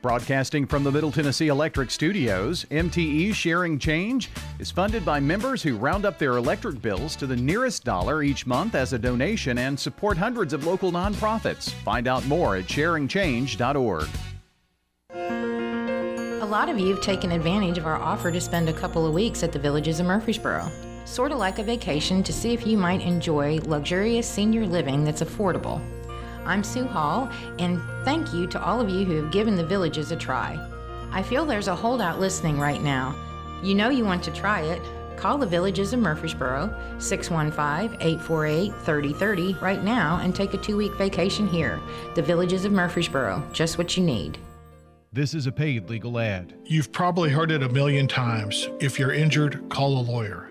Broadcasting from the Middle Tennessee Electric Studios, MTE Sharing Change is funded by members who round up their electric bills to the nearest dollar each month as a donation and support hundreds of local nonprofits. Find out more at sharingchange.org. A lot of you have taken advantage of our offer to spend a couple of weeks at the Villages of Murfreesboro. Sort of like a vacation to see if you might enjoy luxurious senior living that's affordable. I'm Sue Hall, and thank you to all of you who have given the Villages a try. I feel there's a holdout listening right now. You know you want to try it. Call the Villages of Murfreesboro, 615 848 3030 right now and take a two week vacation here. The Villages of Murfreesboro, just what you need. This is a paid legal ad. You've probably heard it a million times. If you're injured, call a lawyer.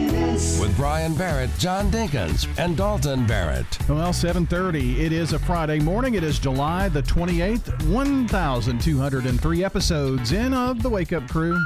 WGNS. With Brian Barrett, John Dinkins, and Dalton Barrett. Well, 7:30. It is a Friday morning. It is July the 28th. 1,203 episodes in of the Wake Up Crew.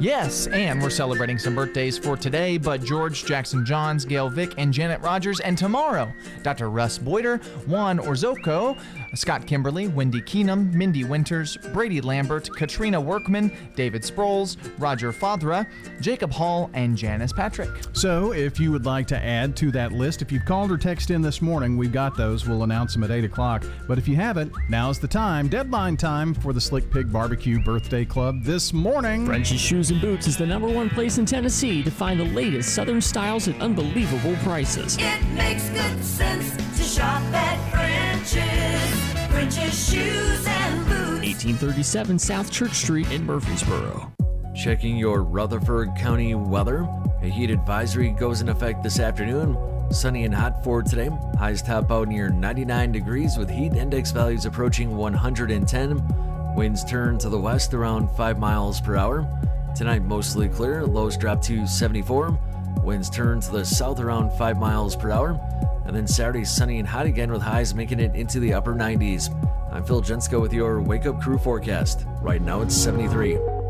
Yes, and we're celebrating some birthdays for today, but George Jackson Johns, Gail Vick, and Janet Rogers, and tomorrow, Dr. Russ Boyder, Juan Orzoko, Scott Kimberly, Wendy Keenum, Mindy Winters, Brady Lambert, Katrina Workman, David Sproles, Roger Fadra, Jacob Hall, and Janice Patrick. So, if you would like to add to that list, if you've called or texted in this morning, we've got those. We'll announce them at 8 o'clock. But if you haven't, now's the time. Deadline time for the Slick Pig Barbecue Birthday Club this morning. French's Shoes and Boots is the number one place in Tennessee to find the latest Southern styles at unbelievable prices. It makes good sense to shop at French's. French's Shoes and Boots. 1837 South Church Street in Murfreesboro. Checking your Rutherford County weather. A heat advisory goes in effect this afternoon. Sunny and hot for today. Highs top out near 99 degrees with heat index values approaching 110. Winds turn to the west around 5 miles per hour. Tonight mostly clear. Lows drop to 74. Winds turn to the south around 5 miles per hour. And then Saturday sunny and hot again with highs making it into the upper 90s. I'm Phil Jensko with your Wake Up Crew forecast. Right now it's 73.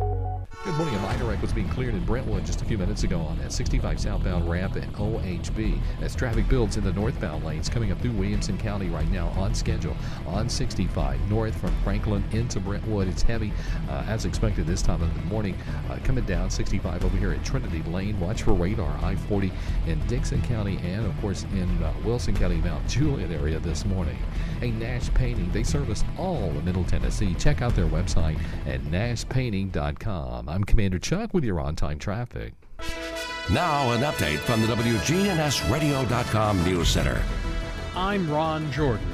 Good morning. A minor wreck was being cleared in Brentwood just a few minutes ago on that 65 southbound ramp at OHB as traffic builds in the northbound lanes coming up through Williamson County right now on schedule. On 65 north from Franklin into Brentwood, it's heavy uh, as expected this time of the morning. Uh, coming down 65 over here at Trinity Lane. Watch for radar I-40 in Dickson County and of course in uh, Wilson County, Mount Juliet area this morning. A Nash Painting. They service all of Middle Tennessee. Check out their website at nashpainting.com. I'm Commander Chuck with your on time traffic. Now, an update from the WGNSradio.com News Center. I'm Ron Jordan.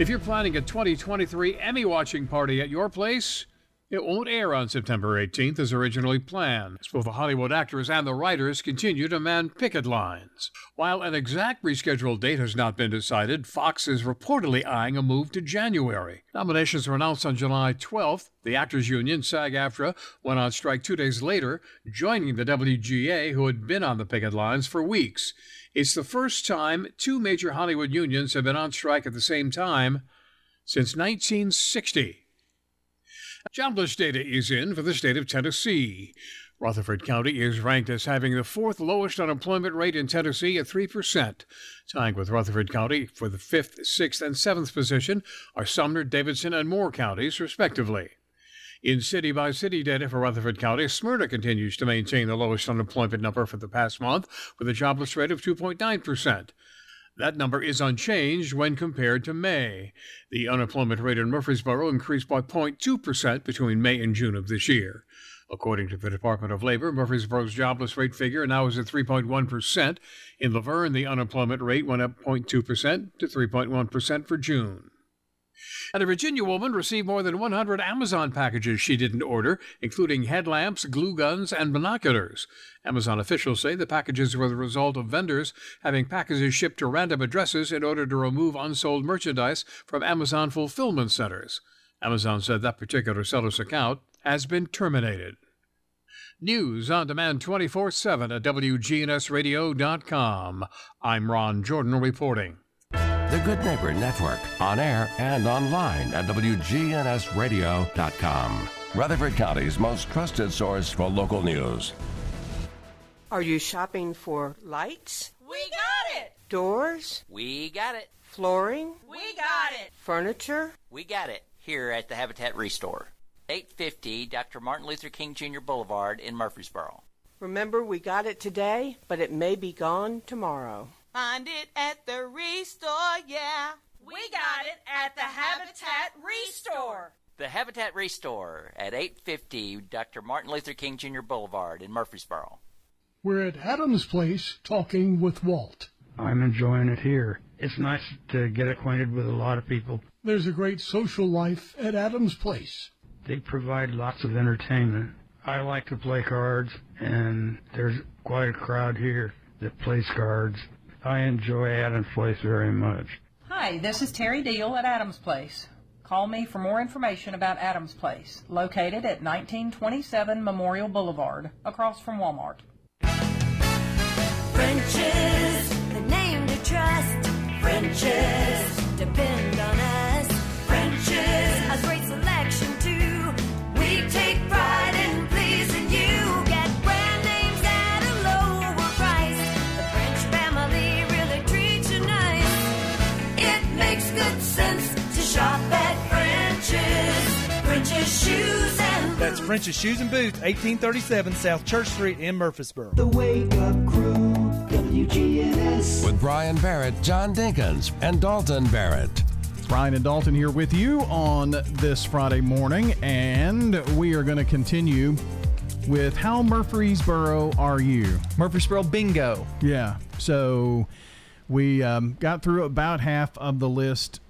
If you're planning a 2023 Emmy watching party at your place, it won't air on September 18th as originally planned, as both the Hollywood actors and the writers continue to man picket lines. While an exact rescheduled date has not been decided, Fox is reportedly eyeing a move to January. Nominations were announced on July 12th. The Actors Union, SAG AFTRA, went on strike two days later, joining the WGA, who had been on the picket lines for weeks. It's the first time two major Hollywood unions have been on strike at the same time since 1960. Jobless data is in for the state of Tennessee. Rutherford County is ranked as having the fourth lowest unemployment rate in Tennessee at 3%. Tying with Rutherford County for the fifth, sixth, and seventh position are Sumner, Davidson, and Moore counties, respectively. In city by city data for Rutherford County, Smyrna continues to maintain the lowest unemployment number for the past month with a jobless rate of 2.9%. That number is unchanged when compared to May. The unemployment rate in Murfreesboro increased by 0.2% between May and June of this year. According to the Department of Labor, Murfreesboro's jobless rate figure now is at 3.1%. In La Vergne, the unemployment rate went up 0.2% to 3.1% for June. And a Virginia woman received more than 100 Amazon packages she didn't order, including headlamps, glue guns, and binoculars. Amazon officials say the packages were the result of vendors having packages shipped to random addresses in order to remove unsold merchandise from Amazon fulfillment centers. Amazon said that particular seller's account has been terminated. News on demand 24 7 at WGNSradio.com. I'm Ron Jordan reporting. The Good Neighbor Network, on air and online at WGNSradio.com. Rutherford County's most trusted source for local news. Are you shopping for lights, We got it. doors, We got it. flooring, We got it. furniture? We got it here at the Habitat Restore. 850 Dr. Martin Luther King Jr. Boulevard in Murfreesboro. Remember, we got it today, but it may be gone tomorrow. Find it at the Restore, yeah. We got it at the Habitat Restore. The Habitat Restore at 850 Dr. Martin Luther King Jr. Boulevard in Murfreesboro. We're at Adams Place talking with Walt. I'm enjoying it here. It's nice to get acquainted with a lot of people. There's a great social life at Adams Place. They provide lots of entertainment. I like to play cards, and there's quite a crowd here that plays cards. I enjoy Adams Place very much. Hi, this is Terry Deal at Adams Place. Call me for more information about Adams Place, located at 1927 Memorial Boulevard, across from Walmart. French's Shoes and Boots, 1837 South Church Street in Murfreesboro. The Wake Up Crew, WGNS. With Brian Barrett, John Dinkins, and Dalton Barrett. Brian and Dalton here with you on this Friday morning, and we are going to continue with how Murfreesboro are you? Murfreesboro bingo. Yeah. So we um, got through about half of the list,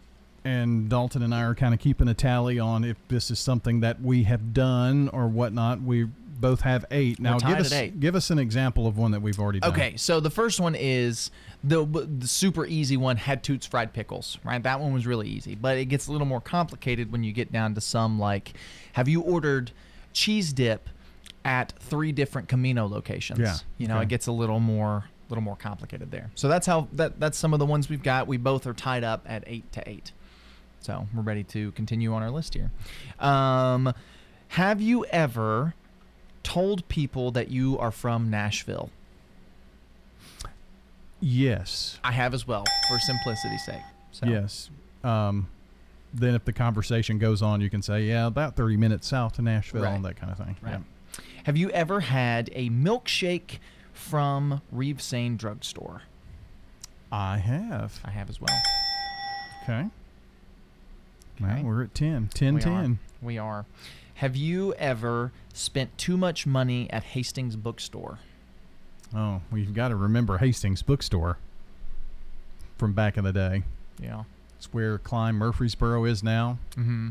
and Dalton and I are kind of keeping a tally on if this is something that we have done or whatnot. We both have eight. Now, give us give us an example of one that we've already done. Okay, so the first one is the, the super easy one had Toots fried pickles, right? That one was really easy, but it gets a little more complicated when you get down to some like, have you ordered cheese dip at three different Camino locations? Yeah, you know, okay. it gets a little more little more complicated there. So that's how that that's some of the ones we've got. We both are tied up at eight to eight. So we're ready to continue on our list here. Um, have you ever told people that you are from Nashville? Yes. I have as well, for simplicity's sake. So. Yes. Um, then if the conversation goes on, you can say, "Yeah, about thirty minutes south to Nashville," Right. and that kind of thing. Right. Yeah. Have you ever had a milkshake from Reeves Sain Drugstore? I have. I have as well. Okay. Well, Okay. we're at 10. 10 we 10. Are. We are. Have you ever spent too much money at Hastings Bookstore? Oh, well, you've got to remember Hastings Bookstore from back in the day. Yeah. It's where Klein Murfreesboro is now. Mm-hmm.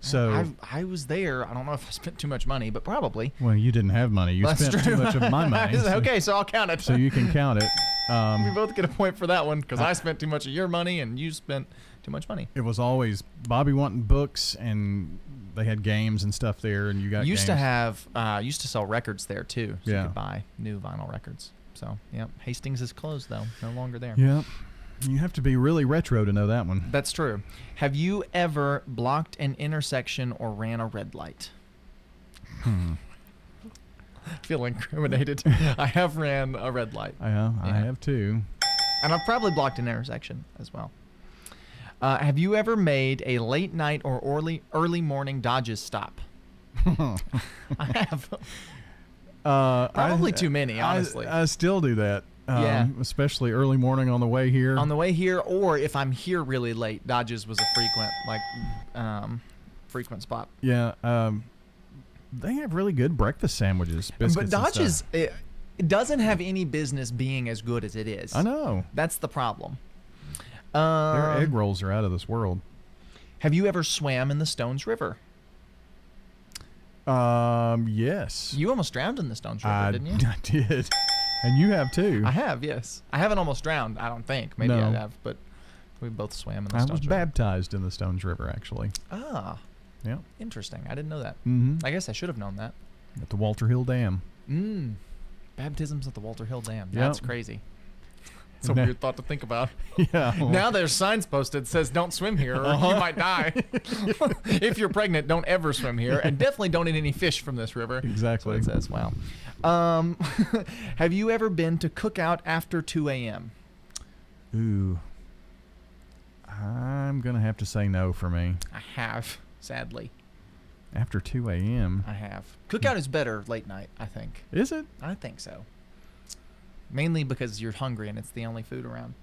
So, I, I was there. I don't know if I spent too much money, but probably. well, you didn't have money. You That's spent true. too much of my *laughs* money. so- okay, so I'll count it. So you can count it. *laughs* we Um, both get a point for that one because I spent too much of your money and you spent too much money. it was always Bobby wanting books, and they had games and stuff there, and you got used to have uh, used to sell records there too. So Yeah. you could buy new vinyl records. So yeah, Hastings is closed though, no longer there. Yep. You have to be really retro to know that one. That's true. Have you ever blocked an intersection or ran a red light? Hmm. *laughs* Feel incriminated. *laughs* I have ran a red light. I, uh, I have too. And I've probably blocked an intersection as well. Uh, have you ever made a late night or early early morning Dodges stop? *laughs* *laughs* I have. Uh, Probably I- tum many, honestly. I, still do that. Um, Yeah. Especially early morning on the way here. On the way here, or if I'm here really late, Dodges was a frequent like um, frequent spot. yeah. Um, they have really good breakfast sandwiches. But biscuits and stuff. Dodges it, it doesn't have any business being as good as it is. I know. That's the problem. Their Um, egg rolls are out of this world. Have you ever swam in the Stones River? Um, yes. You almost drowned in the Stones River, I, didn't you? *laughs* I did. And you have too. I have, yes. I haven't almost drowned. I don't think. Maybe No. I have, but we both swam in the I Stones was baptized in the Stones River, actually. Ah, Yeah. interesting. I didn't know that. Mm-hmm. I guess I should have known that. At the Walter Hill Dam. Mm. Baptisms at the Walter Hill Dam. Yep. That's crazy. *laughs* It's a weird thought to think about. *laughs* Yeah, well- now there's signs posted says don't swim here or Uh-huh. you might die. *laughs* if you're pregnant, don't ever swim here, and definitely don't eat any fish from this river. Exactly. That's what it says. Wow. Um, have you ever been to cookout after 2 a.m.? Ooh. I'm going to have to say no for me. I have, sadly. After 2 a.m. I have. Cookout is better late night, I think. Is it? I think so. Mainly because you're hungry and it's the only food around.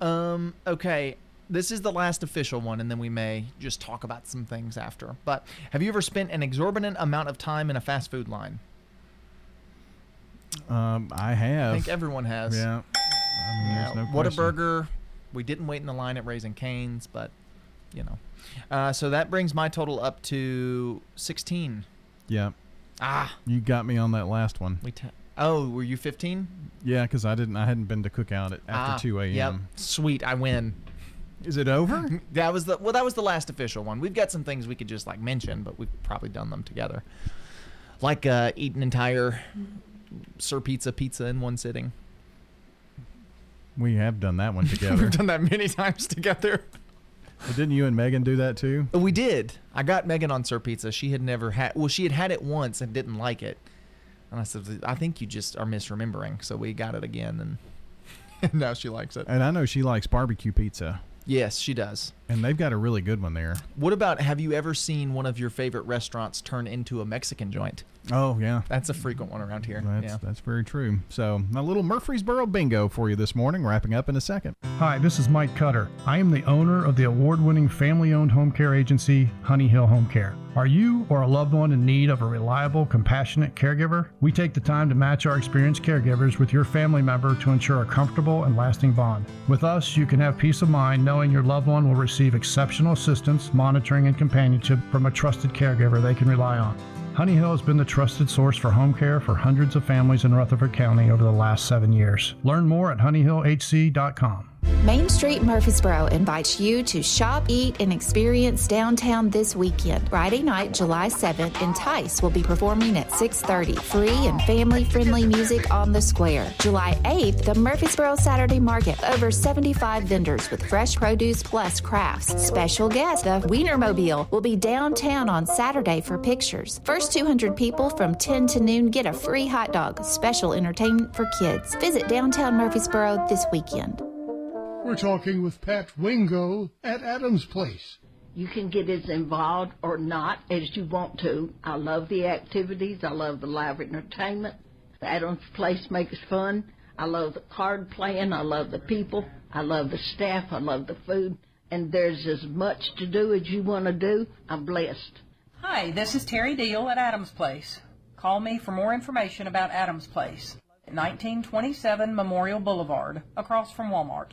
Um, okay, this is the last official one, and then we may just talk about some things after. But have you ever spent an exorbitant amount of time in a fast food line? Um, I have. I think everyone has. Yeah. I mean, there's no what a burger. We didn't wait in the line at Raising Cane's, but you know. Uh, so that brings my total up to 16. Yeah. Ah. You got me on that last one. We t- oh, were you 15? Yeah, because I didn't. I hadn't been to cookout at after Ah, 2 a.m. Yep. Sweet, I win. Is it over? *laughs* that was the well. That was the last official one. We've got some things we could just like mention, but we've probably done them together, like uh, eat an entire Sir Pizza pizza in one sitting. We have done that one *laughs* together. We've done that many *laughs* times together. But didn't you and Megan do that too? We did. I got Megan on Sir Pizza. She had never had. Well, she had had it once and didn't like it. And I said, I think you just are misremembering. So we got it again, and *laughs* now she likes it. And I know she likes barbecue pizza. Yes, she does. And they've got a really good one there. What about have you ever seen one of your favorite restaurants turn into a Mexican joint? Oh yeah, That's a frequent one around here. that's yeah. that's very true. So a little Murfreesboro bingo for you this morning. Wrapping up in a second. Hi, this is Mike Cutter. I am the owner of the award winning family owned home care agency, Honey Hill Home Care. Are you or a loved one in need of a reliable, compassionate caregiver? We take the time to match our experienced caregivers with your family member to ensure a comfortable and lasting bond. With us, you can have peace of mind knowing your loved one will receive exceptional assistance, monitoring, and companionship from a trusted caregiver they can rely on. Honey Hill has been the trusted source for home care for hundreds of families in Rutherford County over the last seven years. Learn more at honeyhillhc.com. Main Street Murfreesboro invites you to shop, eat, and experience downtown this weekend. Friday night, July 7th, Entice will be performing at 6:30. Free and family-friendly music on the square. July 8th, the Murfreesboro Saturday Market. Over 75 vendors with fresh produce plus crafts. Special guest, the Wienermobile, will be downtown on Saturday for pictures. First 200 people from 10 to noon get a free hot dog. Special entertainment for kids. Visit downtown Murfreesboro this weekend. We're talking with Pat Wingo at Adams Place. You can get as involved or not as you want to. I love the activities. I love the live entertainment. The Adams Place makes fun. I love the card playing. I love the people. I love the staff. I love the food. And there's as much to do as you want to do. I'm blessed. Hi, this is Terry Deal at Adams Place. Call me for more information about Adams Place. 1927 Memorial Boulevard, across from Walmart.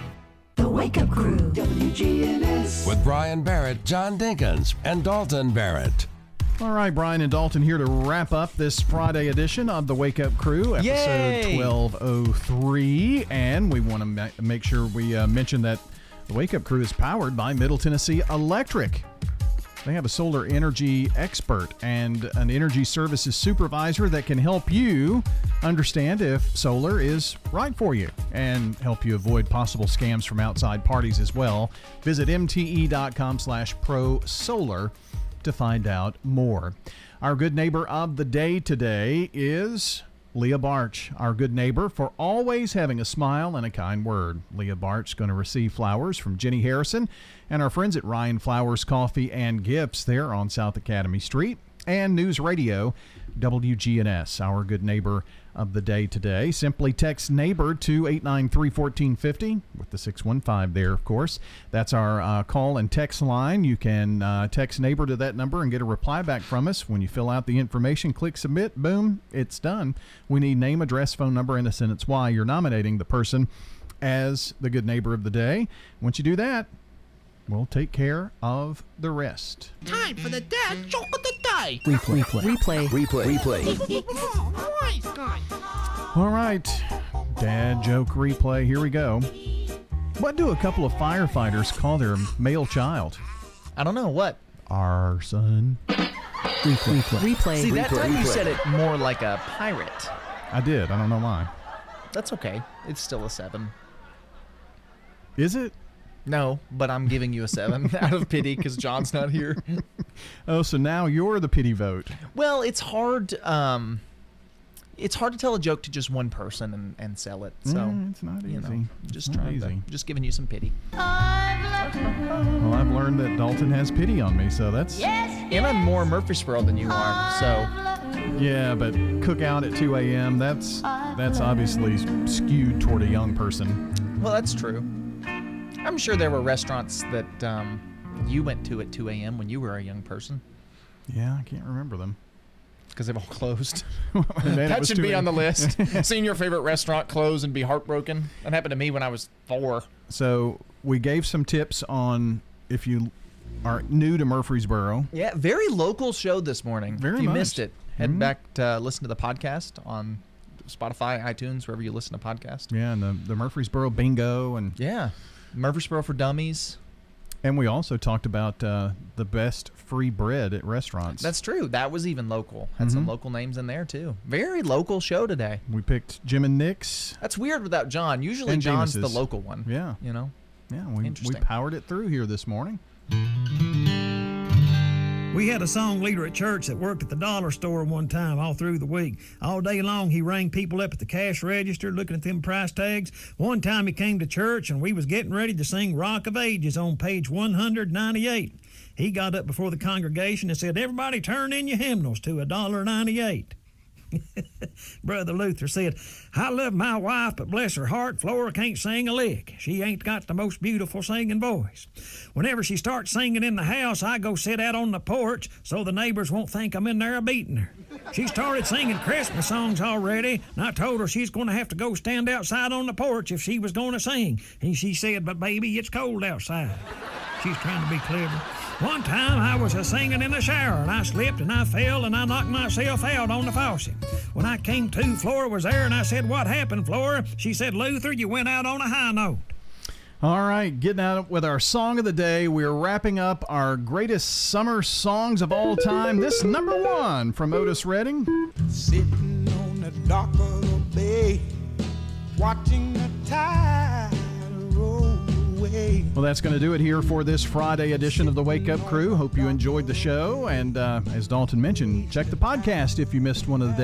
The Wake Up Crew, WGNS. With Brian Barrett, John Dinkins, and Dalton Barrett. All right, Brian and Dalton here to wrap up this Friday edition of the Wake Up Crew, episode Yay! 1203. And we want to ma- make sure we uh, mention that the Wake Up Crew is powered by Middle Tennessee Electric. They have a solar energy expert and an energy services supervisor that can help you understand if solar is right for you and help you avoid possible scams from outside parties as well. Visit mte.com slash pro solar to find out more. Our good neighbor of the day today is Leah Barch, our good neighbor, for always having a smile and a kind word. Leah Barch is going to receive flowers from Jenny Harrison and our friends at Rion Flowers Coffee and Gifts there on South Academy Street and News Radio WGNS, our good neighbor of the day today. Simply text neighbor to 893 1450 with the 615 there, of course. That's our uh, call and text line. You can uh, text neighbor to that number and get a reply back from us. When you fill out the information, click submit, boom, it's done. We need name, address, phone number, and a sentence why you're nominating the person as the good neighbor of the day. Once you do that, we'll take care of the rest. Time for the dad joke of the day. Replay. Replay. Replay. Replay. Wise guy. All right, dad joke replay. Here we go. What do a couple of firefighters call their male child? I don't know what. Our son. Replay. Replay. See, that Replay. time you said it more like a pirate. I did. I don't know why. That's okay. It's still a seven. Is it? No, but I'm giving you a seven *laughs* out of pity because John's not here. Oh, so now you're the pity vote. Well, it's hard. Um, it's hard to tell a joke to just one person and, and sell it. So Mm, it's not you know, easy. just not trying easy. to, just giving you some pity. Well, I've learned that Dalton has pity on me, so that's And I'm more Murfreesboro than you are. So yeah. But cookout at 2 a.m. That's that's obviously skewed toward a young person. well, that's true. I'm sure there were restaurants that um, you went to at 2 a.m. when you were a young person. Yeah, I can't remember them. Because they've all closed. *laughs* That should be on the list. *laughs* Seeing your favorite restaurant close and be heartbroken. That happened to me when I was four. So we gave some tips on if you are new to Murfreesboro. Yeah, very local show this morning. Very if you much. missed it, head Mhm. back to listen to the podcast on Spotify, iTunes, wherever you listen to podcasts. Yeah, and the, the Murfreesboro bingo and Yeah, Murfreesboro for Dummies. and we also talked about uh, the best free bread at restaurants. That's true. That was even local. Had some Mhm. local names in there too. Very local show today. we picked Jim and Nick's. That's weird without John. Usually And John's the local one. Yeah, You know. yeah. We, we powered it through here this morning. We had a song leader at church that worked at the dollar store one time all through the week. All day long, he rang people up at the cash register looking at them price tags. One time he came to church and we was getting ready to sing Rock of Ages on page 198. He got up before the congregation and said, Everybody turn in your hymnals to a dollar ninety-eight. *laughs* Brother Luther said, I love my wife, but bless her heart, Flora can't sing a lick. She ain't got the most beautiful singing voice. Whenever she starts singing in the house, I go sit out on the porch so the neighbors won't think I'm in there beating her. She started singing Christmas songs already, and I told her she's going to have to go stand outside on the porch if she was going to sing. And she said, But baby, it's cold outside. She's trying to be clever. One time I was a singing in the shower and I slipped and I fell and I knocked myself out on the faucet. When I came to, Flora was there and I said, What happened, Flora? She said, Luther, you went out on a high note. All right, getting out with our song of the day. We're wrapping up our greatest summer songs of all time. This number one from Otis Redding. Sitting on the dock of the bay, watching Well, that's going to do it here for this Friday edition of the Wake Up Crew. Hope you enjoyed the show. And uh, as Dalton mentioned, check the podcast if you missed one of the days.